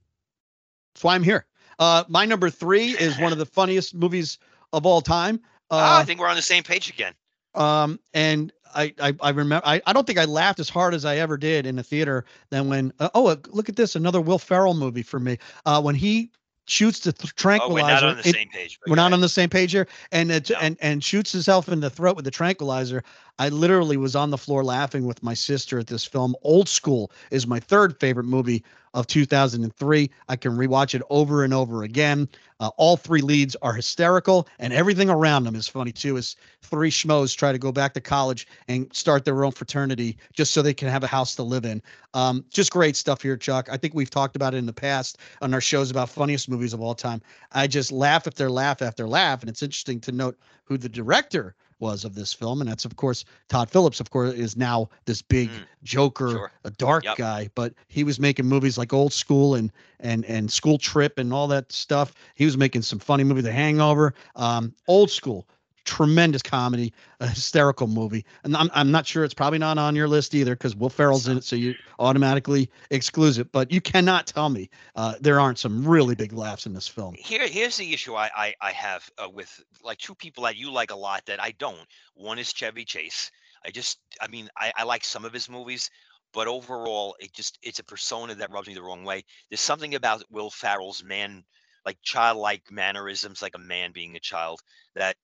That's why I'm here. Uh, my number three is one of the funniest movies of all time. Uh, ah, I think we're on the same page again. Um, and I, I, I remember, I, I don't think I laughed as hard as I ever did in the theater than when, uh, oh, uh, look at this, another Will Ferrell movie for me. Uh, when he shoots the th- tranquilizer. Oh, we're not on the it, same page. We're not on the same page here, and it, no. and and shoots himself in the throat with the tranquilizer. I literally was on the floor laughing with my sister at this film. Old School is my third favorite movie of 2003. I can rewatch it over and over again. Uh, all three leads are hysterical, and everything around them is funny too. As three schmoes try to go back to college and start their own fraternity just so they can have a house to live in. Um, just great stuff here, Chuck. I think we've talked about it in the past on our shows about funniest movies of all time. I just laugh after laugh after laugh, and it's interesting to note who the director was of this film, and that's of course Todd Phillips. Of course, is now this big mm, Joker, sure. a dark yep. guy, but he was making movies like Old School and and and School Trip and all that stuff. He was making some funny movies, The Hangover, um, Old School tremendous comedy, a hysterical movie. And I'm, I'm not sure it's probably not on your list either because Will Ferrell's in it, so you automatically exclude it. But you cannot tell me uh, there aren't some really big laughs in this film. Here, here's the issue I I, I have uh, with like two people that you like a lot that I don't. One is Chevy Chase. I just, I mean, I, I like some of his movies, but overall, it just it's a persona that rubs me the wrong way. There's something about Will Ferrell's man like childlike mannerisms, like a man being a child, that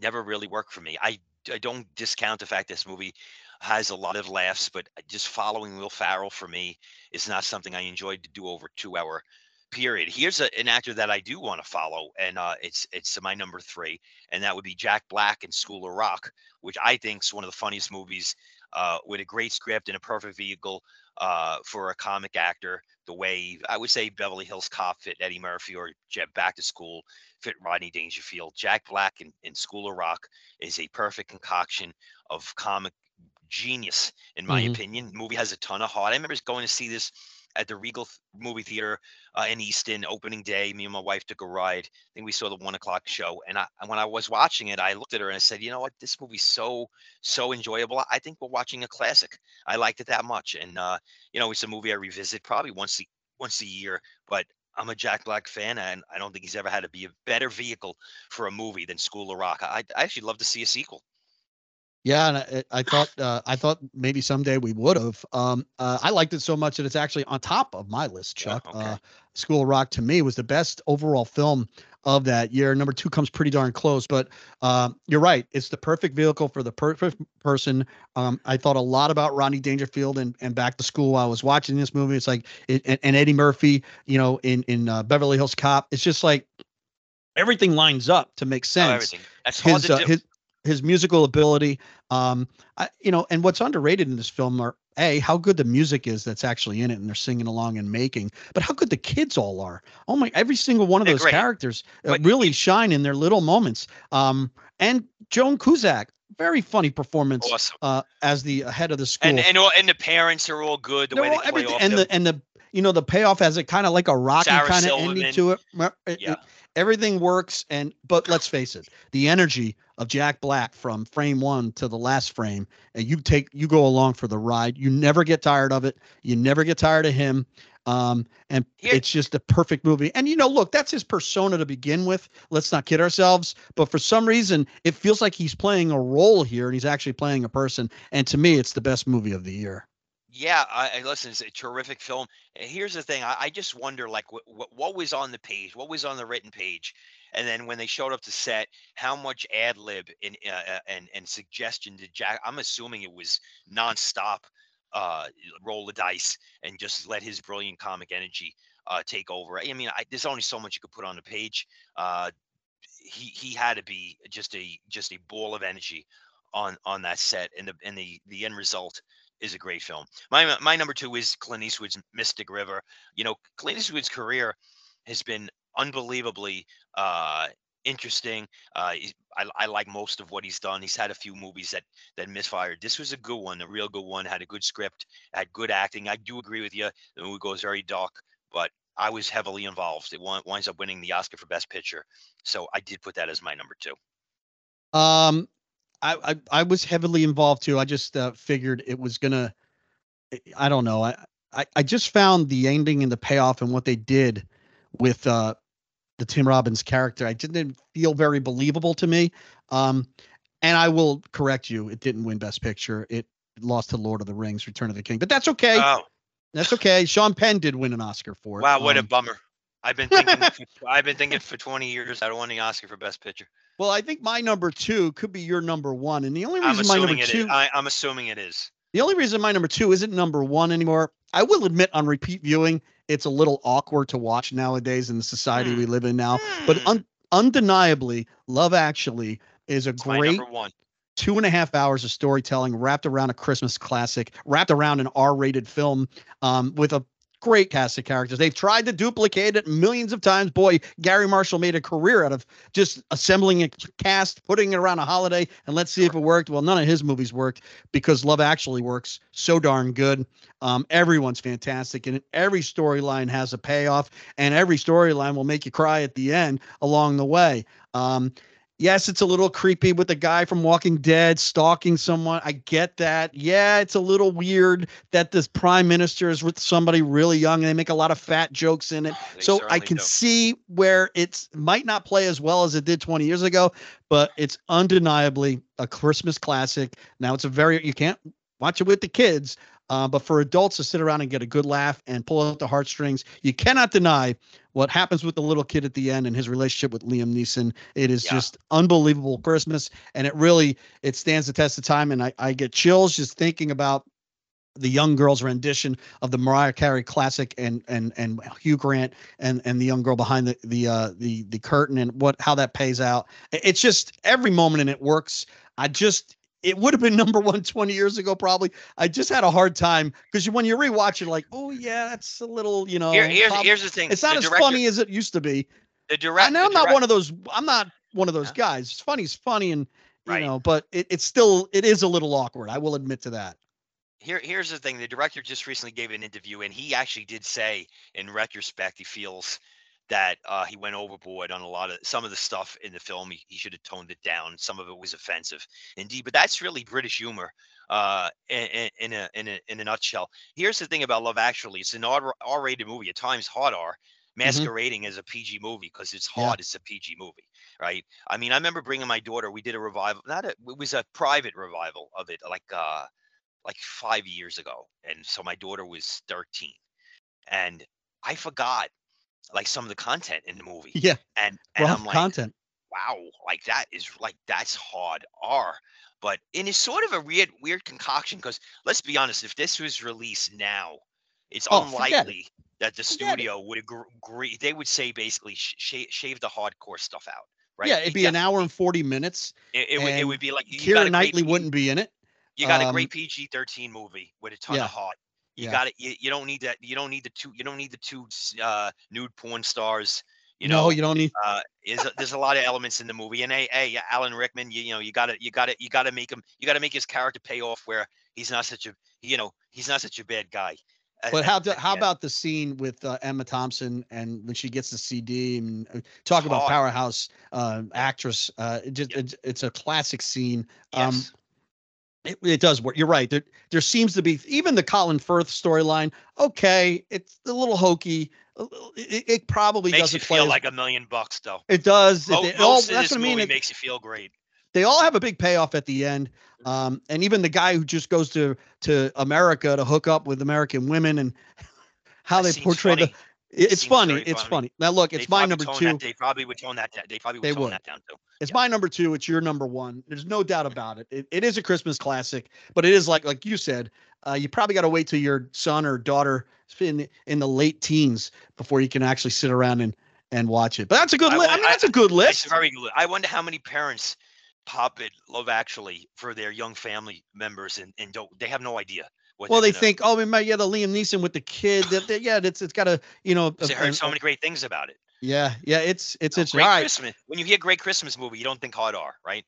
never really worked for me. I I don't discount the fact this movie has a lot of laughs, but uh, just following Will Ferrell for me is not something I enjoyed to do over two hour period. Here's a, an actor that I do want to follow, and uh, it's it's my number three, and that would be Jack Black in School of Rock, which I think is one of the funniest movies uh, with a great script and a perfect vehicle uh, for a comic actor. The way I would say Beverly Hills Cop fit Eddie Murphy or Jet Back to School fit Rodney Dangerfield. Jack Black in, in School of Rock is a perfect concoction of comic genius, in my mm-hmm. opinion. The movie has a ton of heart. I remember going to see this at the Regal movie theater uh, in Easton opening day. Me and my wife took a ride. I think we saw the one o'clock show. And I, when I was watching it, I looked at her and I said, you know what? This movie's so, so enjoyable. I think we're watching a classic. I liked it that much. And, uh, you know, it's a movie I revisit probably once a, once a year, but I'm a Jack Black fan, and I don't think he's ever had to be a better vehicle for a movie than School of Rock. I, I actually love to see a sequel. Yeah, and I, I thought uh, I thought maybe someday we would have. Um, uh, I liked it so much that it's actually on top of my list, Chuck. Yeah, okay. uh, School of Rock to me was the best overall film of that year. Number two comes pretty darn close, but uh, you're right. It's the perfect vehicle for the perfect person. Um, I thought a lot about Ronnie Dangerfield and, and Back to School while I was watching this movie. It's like it, and, and, Eddie Murphy, you know, in in uh, Beverly Hills Cop. It's just like everything lines up to make oh, sense. Oh, everything. That's his, uh. His, his musical ability. Um, I, you know, and what's underrated in this film are a how good the music is that's actually in it, and they're singing along and making, but how good the kids all are. Oh my! Every single one of those characters uh, really shine in their little moments. Um, and Joan Cusack, very funny performance awesome. uh, as the head of the school. And and, all, and the parents are all good. The way all, they play off and the and the you know the payoff has it kind of like a rocky kind of ending to it. it yeah. It, everything works and but let's face it the energy of jack black from frame one to the last frame and you take you go along for the ride. You never get tired of it. You never get tired of him. Um, and Here. it's just a perfect movie. And you know look that's his persona to begin with. Let's not kid ourselves. But for some reason it feels like he's playing a role here and he's actually playing a person. And to me it's the best movie of the year yeah, I, I listen. It's a terrific film. Here's the thing: I, I just wonder, like, what, what what was on the page, what was on the written page, and then when they showed up to set, how much ad lib and uh, uh, and and suggestion did Jack? I'm assuming it was nonstop. Uh, roll the dice and just let his brilliant comic energy uh, take over. I mean, I, there's only so much you could put on the page. Uh, he he had to be just a just a ball of energy on on that set, and the and the the end result is a great film. My my number two is Clint Eastwood's Mystic River. You know, Clint Eastwood's career has been unbelievably uh, interesting. Uh, I, I like most of what he's done. He's had a few movies that that misfired. This was a good one, a real good one. Had a good script, had good acting. I do agree with you. The movie goes very dark, but I was heavily involved. It winds up winning the Oscar for Best Picture, so I did put that as my number two. Um, I, I I was heavily involved too. I just uh, figured it was gonna. I- I don't know. I, I I just found the ending and the payoff and what they did with uh the Tim Robbins character. I didn't feel very believable to me. Um, and I will correct you. It didn't win Best Picture. It lost to Lord of the Rings: Return of the King. But that's okay. Oh, that's okay. Sean Penn did win an Oscar for it. wow, what a Um, bummer. I've been thinking. for- I've been thinking for 20 years. I don't want the Oscar for Best Picture. Well, I think my number two could be your number one, and the only reason my number two. is. I, I'm assuming it is. The only reason my number two isn't number one anymore, I will admit on repeat viewing, it's a little awkward to watch nowadays in the society we live in now. But Hmm, un- undeniably, Love Actually is a it's great one. two and a half hours of storytelling wrapped around a Christmas classic, wrapped around an R rated film um, with a great cast of characters. They've tried to duplicate it millions of times. Boy, Garry Marshall made a career out of just assembling a cast, putting it around a holiday, and let's see if it worked. Well, none of his movies worked because Love Actually works so darn good. Um, everyone's fantastic, and every storyline has a payoff, and every storyline will make you cry at the end along the way. Um, Yes, it's a little creepy with the guy from Walking Dead stalking someone. I get that. Yeah, it's a little weird that this prime minister is with somebody really young and they make a lot of fat jokes in it. They so I can do. see where it's might not play as well as it did 20 years ago, but it's undeniably a Christmas classic. Now it's a very you can't watch it with the kids, uh, but for adults to sit around and get a good laugh and pull out the heartstrings, you cannot deny what happens with the little kid at the end and his relationship with Liam Neeson. It is Yeah. just unbelievable Christmas, and it really it stands the test of time. And I, I get chills just thinking about the young girl's rendition of the Mariah Carey classic and and and Hugh Grant and and the young girl behind the the uh the the curtain and what how that pays out. It's just every moment and it works. I just it would have been number one 20 years ago probably. I just had a hard time because when you rewatch it, like, oh yeah, that's a little, you know, Here, here's, here's the thing. it's not the as director, funny as it used to be. The I direct, know the I'm not direct- one of those. I'm not one of those Yeah. guys. It's funny. It's funny, and you Right. know, but it, it's still it is a little awkward. I will admit to that. here here's the thing the director just recently gave an interview and he actually did say in retrospect he feels that uh, he went overboard on a lot of some of the stuff in the film he, he should have toned it down some of it was offensive indeed but that's really british humor uh, in, in a in a in a nutshell here's the thing about love actually it's an R- r-rated movie at times hard r masquerading as a pg movie because it's Yeah. hard it's a pg movie right i mean i remember bringing my daughter we did a revival not a, it was a private revival of it like uh like five years ago. And so my daughter was 13. And I forgot like some of the content in the movie. Yeah, And and rough I'm like, content. wow, like that is like that's hard R. But and it's sort of a weird, weird concoction because let's be honest, if this was released now, it's Oh, it. unlikely that the Forget it. studio would agree. They would say basically sh- sh- shave the hardcore stuff out, right? Yeah, it'd be an hour and 40 minutes. It, it, would, it would be like you got Keira great Knightley wouldn't be in it. you got a Um, great PG thirteen movie with a ton yeah. of heart. You Yeah. got it. You, you don't need that. You don't need the two. You don't need the two uh, nude porn stars. You no, know, you don't need. uh, is a- there's a lot of elements in the movie. And hey, hey, Alan Rickman, you, you know, you got to you got to you got to make him. You got to make his character pay off where he's not such a you know he's not such a bad guy. But at- how do, how end. about the scene with uh, Emma Thompson and when she gets the CD and uh, talk about hard. powerhouse uh, actress? Uh, it just Yep. it's, it's a classic scene. Um, Yes. It, it does work. You're right. There there seems to be even the Colin Firth storyline. Okay, it's a little hokey. It, it probably makes doesn't feel as- like a million bucks though. it does. It- it all- most of that's this what I mean. It- makes you feel great. they all have a big payoff at the end. Um, and even the guy who just goes to to America to hook up with American women and how That they portray the funny. It- it's funny. It's funny. Now look, it's my number two. That, they probably would tone that. down. They probably would They tone would. that down too. It's Yeah. my number two. It's your number one. There's no doubt about it. It, it is a Christmas classic, but it is like like you said. Uh, you probably got to wait till your son or daughter in the, in the late teens before you can actually sit around and and watch it. But that's a good list. I mean, that's a good It's list. very good. I wonder how many parents pop it Love Actually for their young family members and, and don't they have no idea. Well, they think, oh, we might get a Liam Neeson with the kid. That, yeah, it's it's got a you know. they heard an- so many great things about it. Yeah, yeah, it's it's Oh, interesting. great right, Christmas. When you hear great Christmas movie, you don't think hard R, right?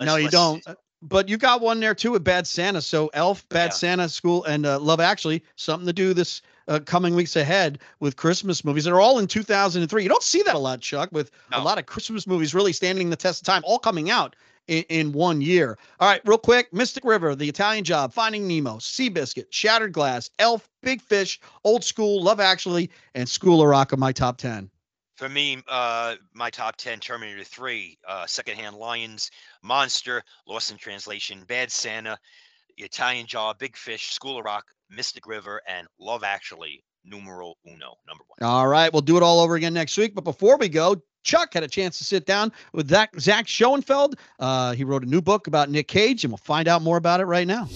no, Let's- you let's- don't. Uh, But you got one there too with Bad Santa. So Elf, Bad Yeah. Santa, School, and uh, Love Actually, something to do this uh, coming weeks ahead with Christmas movies that are all in 2003. You don't see that a lot, Chuck, with no. a lot of Christmas movies really standing the test of time, all coming out in, in, one year. All right, real quick Mystic River, The Italian Job, Finding Nemo, Seabiscuit, Shattered Glass, Elf, Big Fish, Old School, Love Actually, and School of Rock are my top 10. For me, uh, my top 10 Terminator 3, uh, Secondhand Lions, Monster, Lost in Translation, Bad Santa, The Italian Job, Big Fish, School of Rock, Mystic River, and Love Actually, numero uno, number one. All right, we'll do it all over again next week. But before we go, Chuck had a chance to sit down with Zach, Zach Schonfeld. Uh, he wrote a new book about Nick Cage, and we'll find out more about it right now.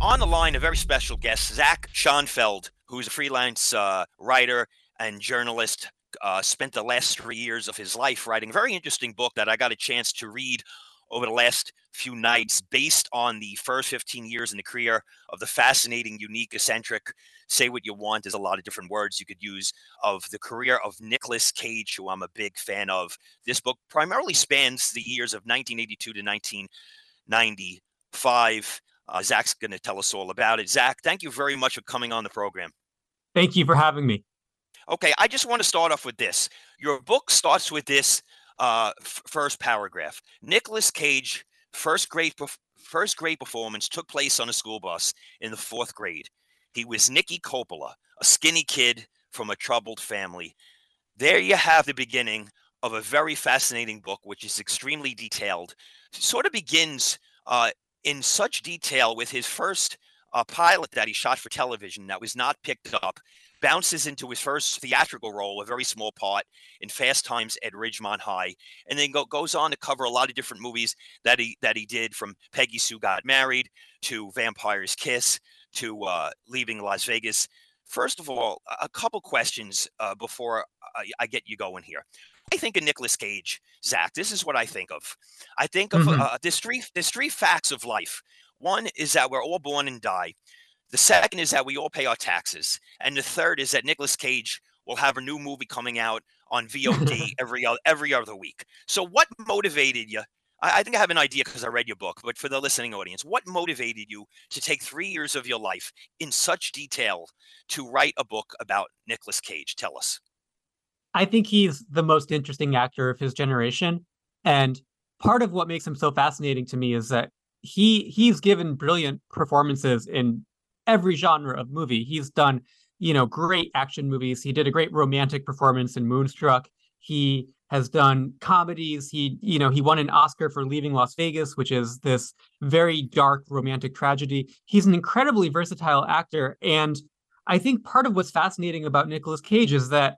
On the line, a very special guest, Zach Schonfeld, who's a freelance uh, writer and journalist. Uh, spent the last three years of his life writing a very interesting book that I got a chance to read over the last few nights based on the first 15 years in the career of the fascinating, unique, eccentric, say what you want, there's a lot of different words you could use, of the career of Nicolas Cage, who I'm a big fan of. This book primarily spans the years of 1982 to 1995. Uh, Zach's going to tell us all about it. Zach, thank you very much for coming on the program. Thank you for having me. Okay, I just want to start off with this. Your book starts with this uh, f- first paragraph. Nicolas Cage first great first great performance took place on a school bus in the fourth grade. He was Nicky Coppola, a skinny kid from a troubled family. There you have the beginning of a very fascinating book, which is extremely detailed. Sort of begins uh, in such detail with his first uh, pilot that he shot for television that was not picked up bounces into his first theatrical role, a very small part in Fast Times at Ridgemont High, and then go, goes on to cover a lot of different movies that he that he did, from Peggy Sue Got Married to Vampire's Kiss to uh, Leaving Las Vegas. First of all, a couple questions uh, before I, I, get you going here. I think of Nicolas Cage, Zach. This is what I think of. I think of mm-hmm. uh, there's three there's three facts of life. One is that we're all born and die. The second is that we all pay our taxes, and the third is that Nicolas Cage will have a new movie coming out on VOD every every other week. So, what motivated you? I, I think I have an idea because I read your book, but for the listening audience, what motivated you to take three years of your life in such detail to write a book about Nicolas Cage? Tell us. I think he's the most interesting actor of his generation, and part of what makes him so fascinating to me is that he he's given brilliant performances in every genre of movie. He's done, you know, great action movies. He did a great romantic performance in Moonstruck. He has done comedies. He, you know, he won an Oscar for Leaving Las Vegas, which is this very dark romantic tragedy. He's an incredibly versatile actor. And I think part of what's fascinating about Nicolas Cage is that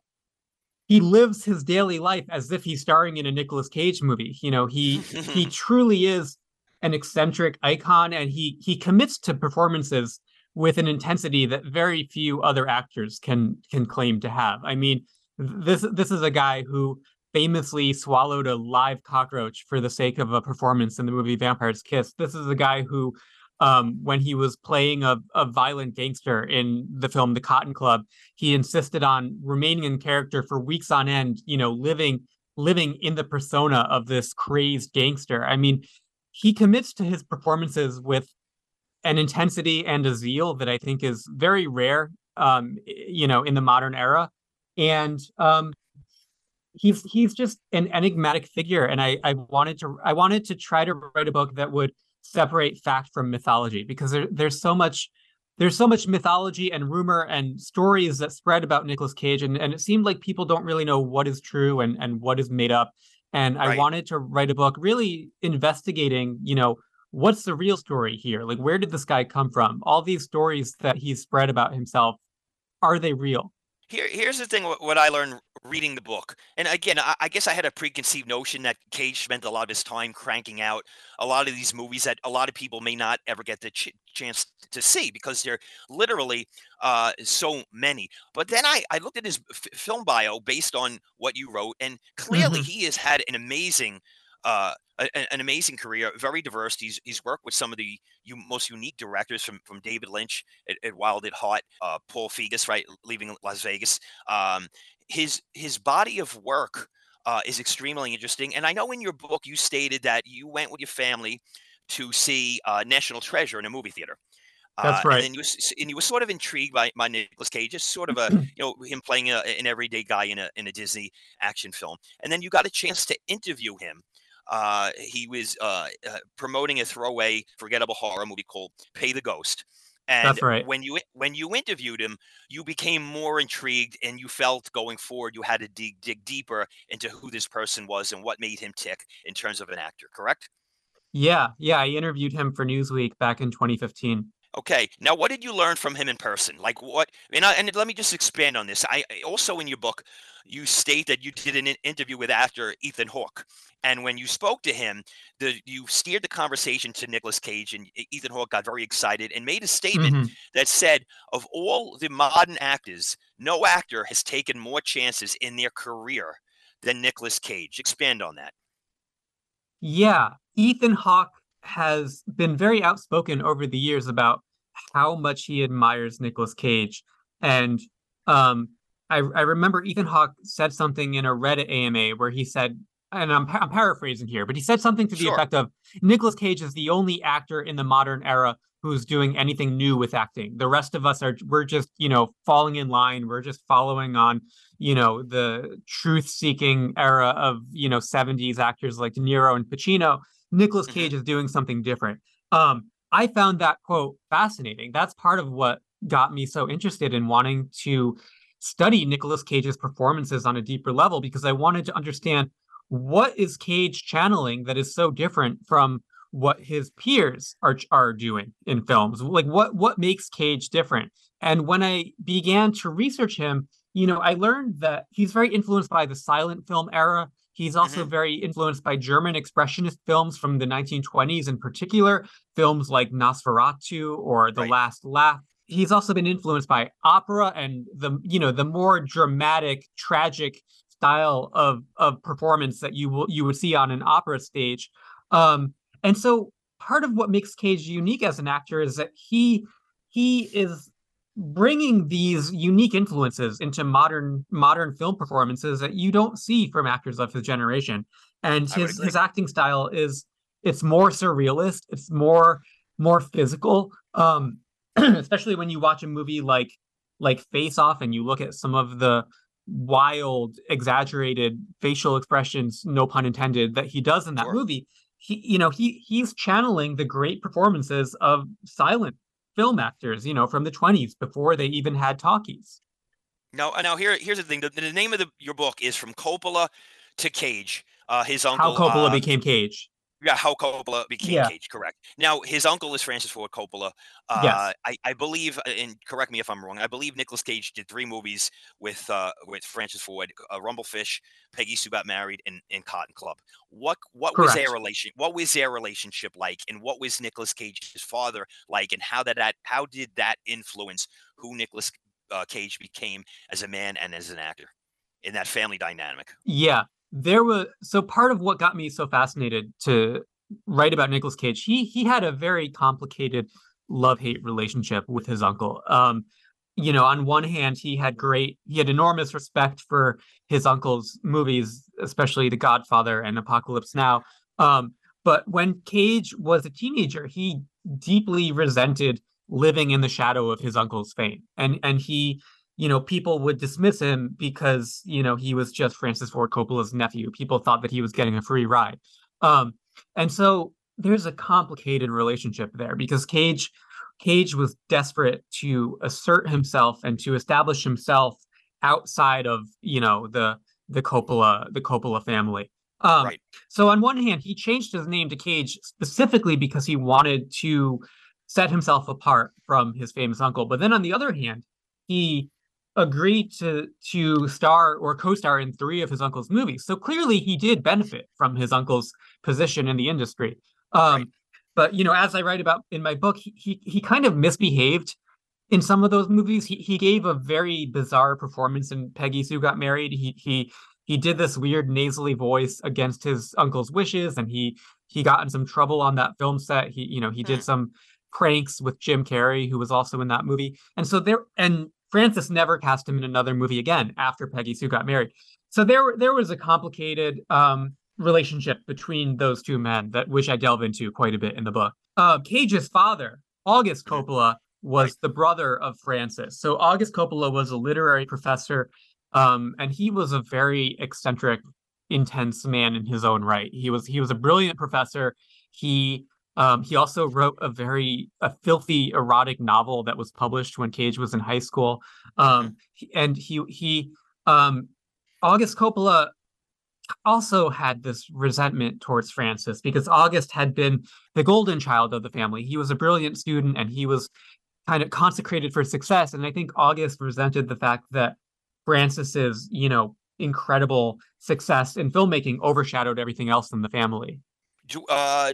he lives his daily life as if he's starring in a Nicolas Cage movie. You know, he he truly is an eccentric icon and he he commits to performances with an intensity that very few other actors can can claim to have. I mean, this this is a guy who famously swallowed a live cockroach for the sake of a performance in the movie Vampire's Kiss. This is a guy who um, when he was playing a, a violent gangster in the film The Cotton Club, he insisted on remaining in character for weeks on end, you know, living living in the persona of this crazed gangster. I mean, he commits to his performances with an intensity and a zeal that I think is very rare, um, you know, in the modern era. And um, he's he's just an enigmatic figure. And I I wanted to I wanted to try to write a book that would separate fact from mythology because there, there's so much there's so much mythology and rumor and stories that spread about Nicolas Cage, and, and it seemed like people don't really know what is true and, and what is made up. And right. I wanted to write a book really investigating, you know, what's the real story here? Like, where did this guy come from? All these stories that he's spread about himself, are they real? Here, here's the thing. What I learned reading the book, and again, I, I, guess I had a preconceived notion that Cage spent a lot of his time cranking out a lot of these movies that a lot of people may not ever get the ch- chance to see because they're literally uh, so many. But then I, I looked at his f- film bio based on what you wrote, and clearly mm-hmm. he has had an amazing uh, a, an amazing career, very diverse. He's he's worked with some of the most unique directors from from David Lynch at, at Wild at Heart, uh, Paul Figgis, right, leaving Las Vegas. Um, his his body of work uh, is extremely interesting, and I know in your book you stated that you went with your family to see uh, National Treasure in a movie theater. That's uh, right. And then you and you were sort of intrigued by, by Nicolas Cage, just sort of a you know him playing a, an everyday guy in a in a Disney action film. And then you got a chance to interview him. Uh, he was uh, uh, promoting a throwaway, forgettable horror movie called Pay the Ghost. And That's right. when you when you interviewed him, you became more intrigued, and you felt going forward you had to dig dig deeper into who this person was and what made him tick in terms of an actor. Correct? Yeah, yeah. I interviewed him for Newsweek back in 2015. Okay. Now, what did you learn from him in person? Like what? And, I, and let me just expand on this. I also in your book, you state that you did an interview with actor Ethan Hawke, and when you spoke to him, the you steered the conversation to Nicolas Cage, and Ethan Hawke got very excited and made a statement Mhm. that said, "Of all the modern actors, no actor has taken more chances in their career than Nicolas Cage." Expand on that. Yeah, Ethan Hawke has been very outspoken over the years about how much he admires Nicolas Cage. And um, I, I remember Ethan Hawke said something in a Reddit AMA where he said, and I'm, I'm paraphrasing here, but he said something to the Sure. effect of Nicolas Cage is the only actor in the modern era who's doing anything new with acting. The rest of us are, we're just, you know, falling in line. We're just following on, you know, the truth seeking era of, you know, 70s actors like De Niro and Pacino. Nicolas Mhm. Cage is doing something different. Um, I found that quote fascinating. That's part of what got me so interested in wanting to study Nicolas Cage's performances on a deeper level because I wanted to understand what is Cage channeling that is so different from what his peers are are doing in films like what what makes cage different and when i began to research him you know i learned that he's very influenced by the silent film era he's also very influenced by german expressionist films from the 1920s in particular films like nosferatu or the Right. last laugh. He's also been influenced by opera and the you know the more dramatic tragic style of of performance that you will you would see on an opera stage. Um and so part of what makes Cage unique as an actor is that he he is bringing these unique influences into modern modern film performances that you don't see from actors of his generation. And his his acting style is it's more surrealist, it's more more physical. Um especially when you watch a movie like like Face Off and you look at some of the wild exaggerated facial expressions no pun intended that he does in that Sure. movie he you know he he's channeling the great performances of silent film actors you know from the 20s before they even had talkies Now, uh, now here, here's the thing. The, the name of the, your book is from Coppola to Cage. Uh, his uncle. how coppola uh, became cage Yeah, how Coppola became Yeah. Cage, correct. Now, his uncle is Francis Ford Coppola. Uh, Yes. I, I believe, uh, and correct me if I'm wrong, I believe Nicolas Cage did three movies with uh, with Francis Ford, uh, Rumblefish, Peggy Sue Got Married, and, and Cotton Club. What what was their relation? What was their relationship like, and what was Nicolas Cage's father like, and how did that how did that influence who Nicolas uh, Cage became as a man and as an actor in that family dynamic? Yeah, there was so part of what got me so fascinated to write about Nicolas Cage. He he had a very complicated love-hate relationship with his uncle. Um, you know, on one hand, he had great, he had enormous respect for his uncle's movies, especially The Godfather and Apocalypse Now. Um, but when Cage was a teenager, he deeply resented living in the shadow of his uncle's fame, and and he you know, people would dismiss him because, you know, he was just Francis Ford Coppola's nephew. People thought that he was getting a free ride. Um, and so there's a complicated relationship there because Cage Cage was desperate to assert himself and to establish himself outside of, you know, the the Coppola, the Coppola family. Um, Right. so on one hand, he changed his name to Cage specifically because he wanted to set himself apart from his famous uncle. But then on the other hand, he agreed to to star or co-star in three of his uncle's movies. So clearly he did benefit from his uncle's position in the industry. Um Right. but you know, as I write about in my book, he he, he kind of misbehaved in some of those movies. He he gave a very bizarre performance in Peggy Sue Got Married. He he he did this weird nasally voice against his uncle's wishes and he he got in some trouble on that film set. He you know, he Hmm. did some pranks with Jim Carrey who was also in that movie. And so there and Francis never cast him in another movie again after Peggy Sue got married. So there there was a complicated um relationship between those two men that which I delve into quite a bit in the book. Uh, Cage's father, August Coppola, was the brother of Francis. So August Coppola was a literary professor, um, and he was a very eccentric, intense man in his own right. He was he was a brilliant professor. He um, he also wrote a very a filthy erotic novel that was published when Cage was in high school. Um, and he he um, August Coppola also had this resentment towards Francis because August had been the golden child of the family. He was a brilliant student and he was kind of consecrated for success. And I think August resented the fact that Francis's, you know, incredible success in filmmaking overshadowed everything else in the family. Uh,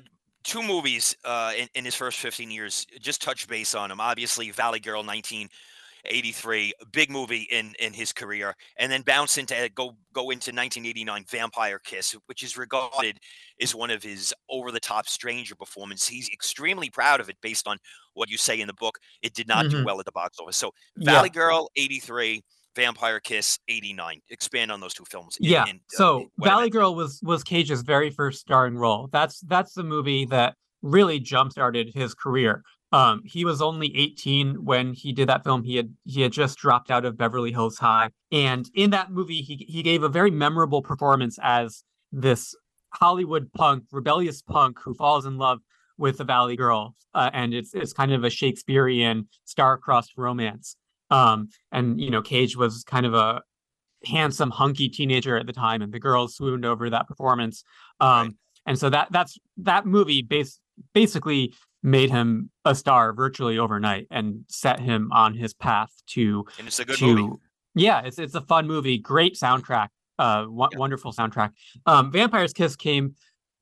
two movies uh, in, in his first 15 years just touch base on him. Obviously, Valley Girl 1983, big movie in in his career, and then bounce into uh, go go into 1989 Vampire Kiss, which is regarded as one of his over the top stranger performances. He's extremely proud of it based on what you say in the book. It did not mm-hmm. do well at the box office. So Valley yeah. Girl 83. Vampire Kiss 89. Expand on those two films. In, yeah. In, uh, so Valley Girl was was Cage's very first starring role. That's that's the movie that really jump started his career. Um, he was only 18 when he did that film. He had he had just dropped out of Beverly Hills High, and in that movie, he he gave a very memorable performance as this Hollywood punk, rebellious punk who falls in love with the Valley Girl, uh, and it's it's kind of a Shakespearean star-crossed romance. Um, and you know, Cage was kind of a handsome, hunky teenager at the time, and the girls swooned over that performance. Um, right. and so that that's that movie base basically made him a star virtually overnight and set him on his path to and it's a good to, movie. Yeah, it's it's a fun movie, great soundtrack, uh, w- yeah. wonderful soundtrack. Um, Vampire's Kiss came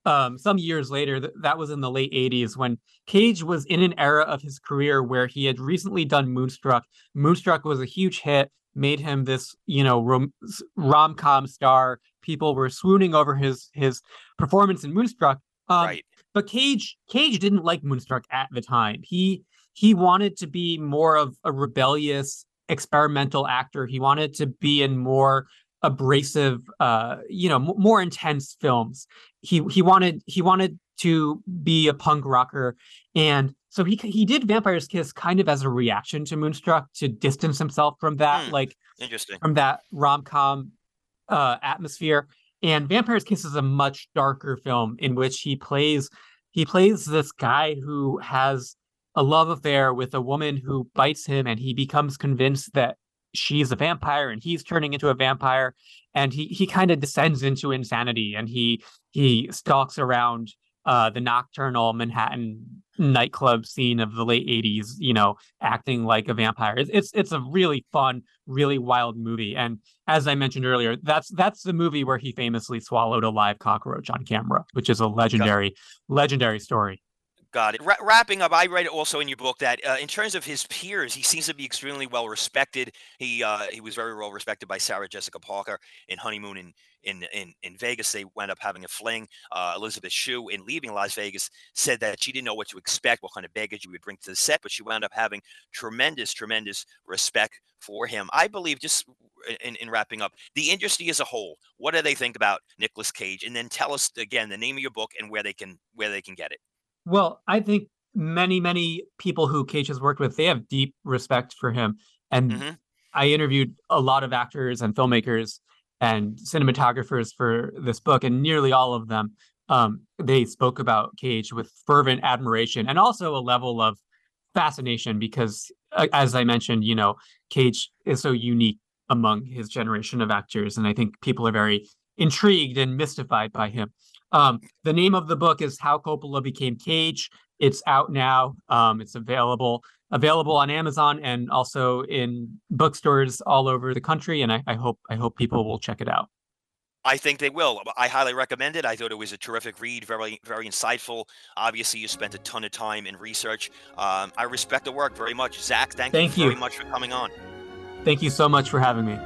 um, some years later, th- that was in the late 80s when Cage was in an era of his career where he had recently done Moonstruck. Moonstruck was a huge hit, made him this, you know, rom com star. People were swooning over his his performance in Moonstruck. Um, right. But Cage Cage didn't like Moonstruck at the time. He he wanted to be more of a rebellious experimental actor. He wanted to be in more abrasive uh you know m- more intense films. He he wanted he wanted to be a punk rocker and so he he did vampire's kiss kind of as a reaction to moonstruck to distance himself from that mm, like interesting. from that rom-com uh atmosphere. And vampire's kiss is a much darker film in which he plays he plays this guy who has a love affair with a woman who bites him and he becomes convinced that she's a vampire and he's turning into a vampire and he he kind of descends into insanity and he he stalks around uh, the nocturnal Manhattan nightclub scene of the late 80s, you know, acting like a vampire. It's, it's it's a really fun, really wild movie. And as I mentioned earlier, that's that's the movie where he famously swallowed a live cockroach on camera, which is a legendary, legendary story. Got it. Ra- wrapping up, I read also in your book that uh, in terms of his peers, he seems to be extremely well respected. He uh, he was very well respected by Sarah Jessica Parker in Honeymoon in in in, in Vegas. They wound up having a fling. Uh, Elizabeth Shue, in leaving Las Vegas, said that she didn't know what to expect, what kind of baggage you would bring to the set, but she wound up having tremendous, tremendous respect for him. I believe just in, in, wrapping up, the industry as a whole, what do they think about Nicolas Cage? And then tell us again the name of your book and where they can where they can get it. Well, I think many, many people who Cage has worked with, they have deep respect for him. And mm-hmm. I interviewed a lot of actors and filmmakers and cinematographers for this book, and nearly all of them, um, they spoke about Cage with fervent admiration and also a level of fascination because, uh, as I mentioned, you know, Cage is so unique among his generation of actors, and I think people are very intrigued and mystified by him. Um, the name of the book is How Coppola Became Cage. It's out now. Um, it's available available on Amazon and also in bookstores all over the country. And I, I hope I hope people will check it out. I think they will. I highly recommend it. I thought it was a terrific read, very, very insightful. Obviously, you spent a ton of time in research. Um, I respect the work very much. Zach, thank, thank you, you very much for coming on. Thank you so much for having me.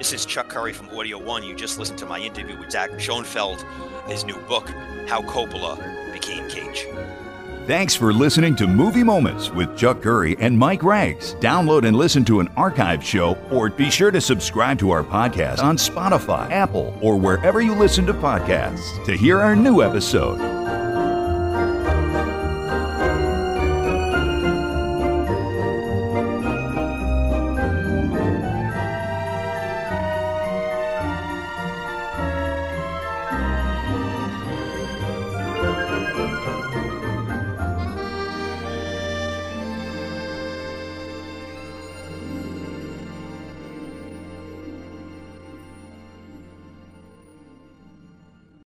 This is Chuck Curry from Audio One. You just listened to my interview with Zach Schonfeld, his new book, How Coppola Became Cage. Thanks for listening to Movie Moments with Chuck Curry and Mike Ragz. Download and listen to an archive show, or be sure to subscribe to our podcast on Spotify, Apple, or wherever you listen to podcasts to hear our new episode.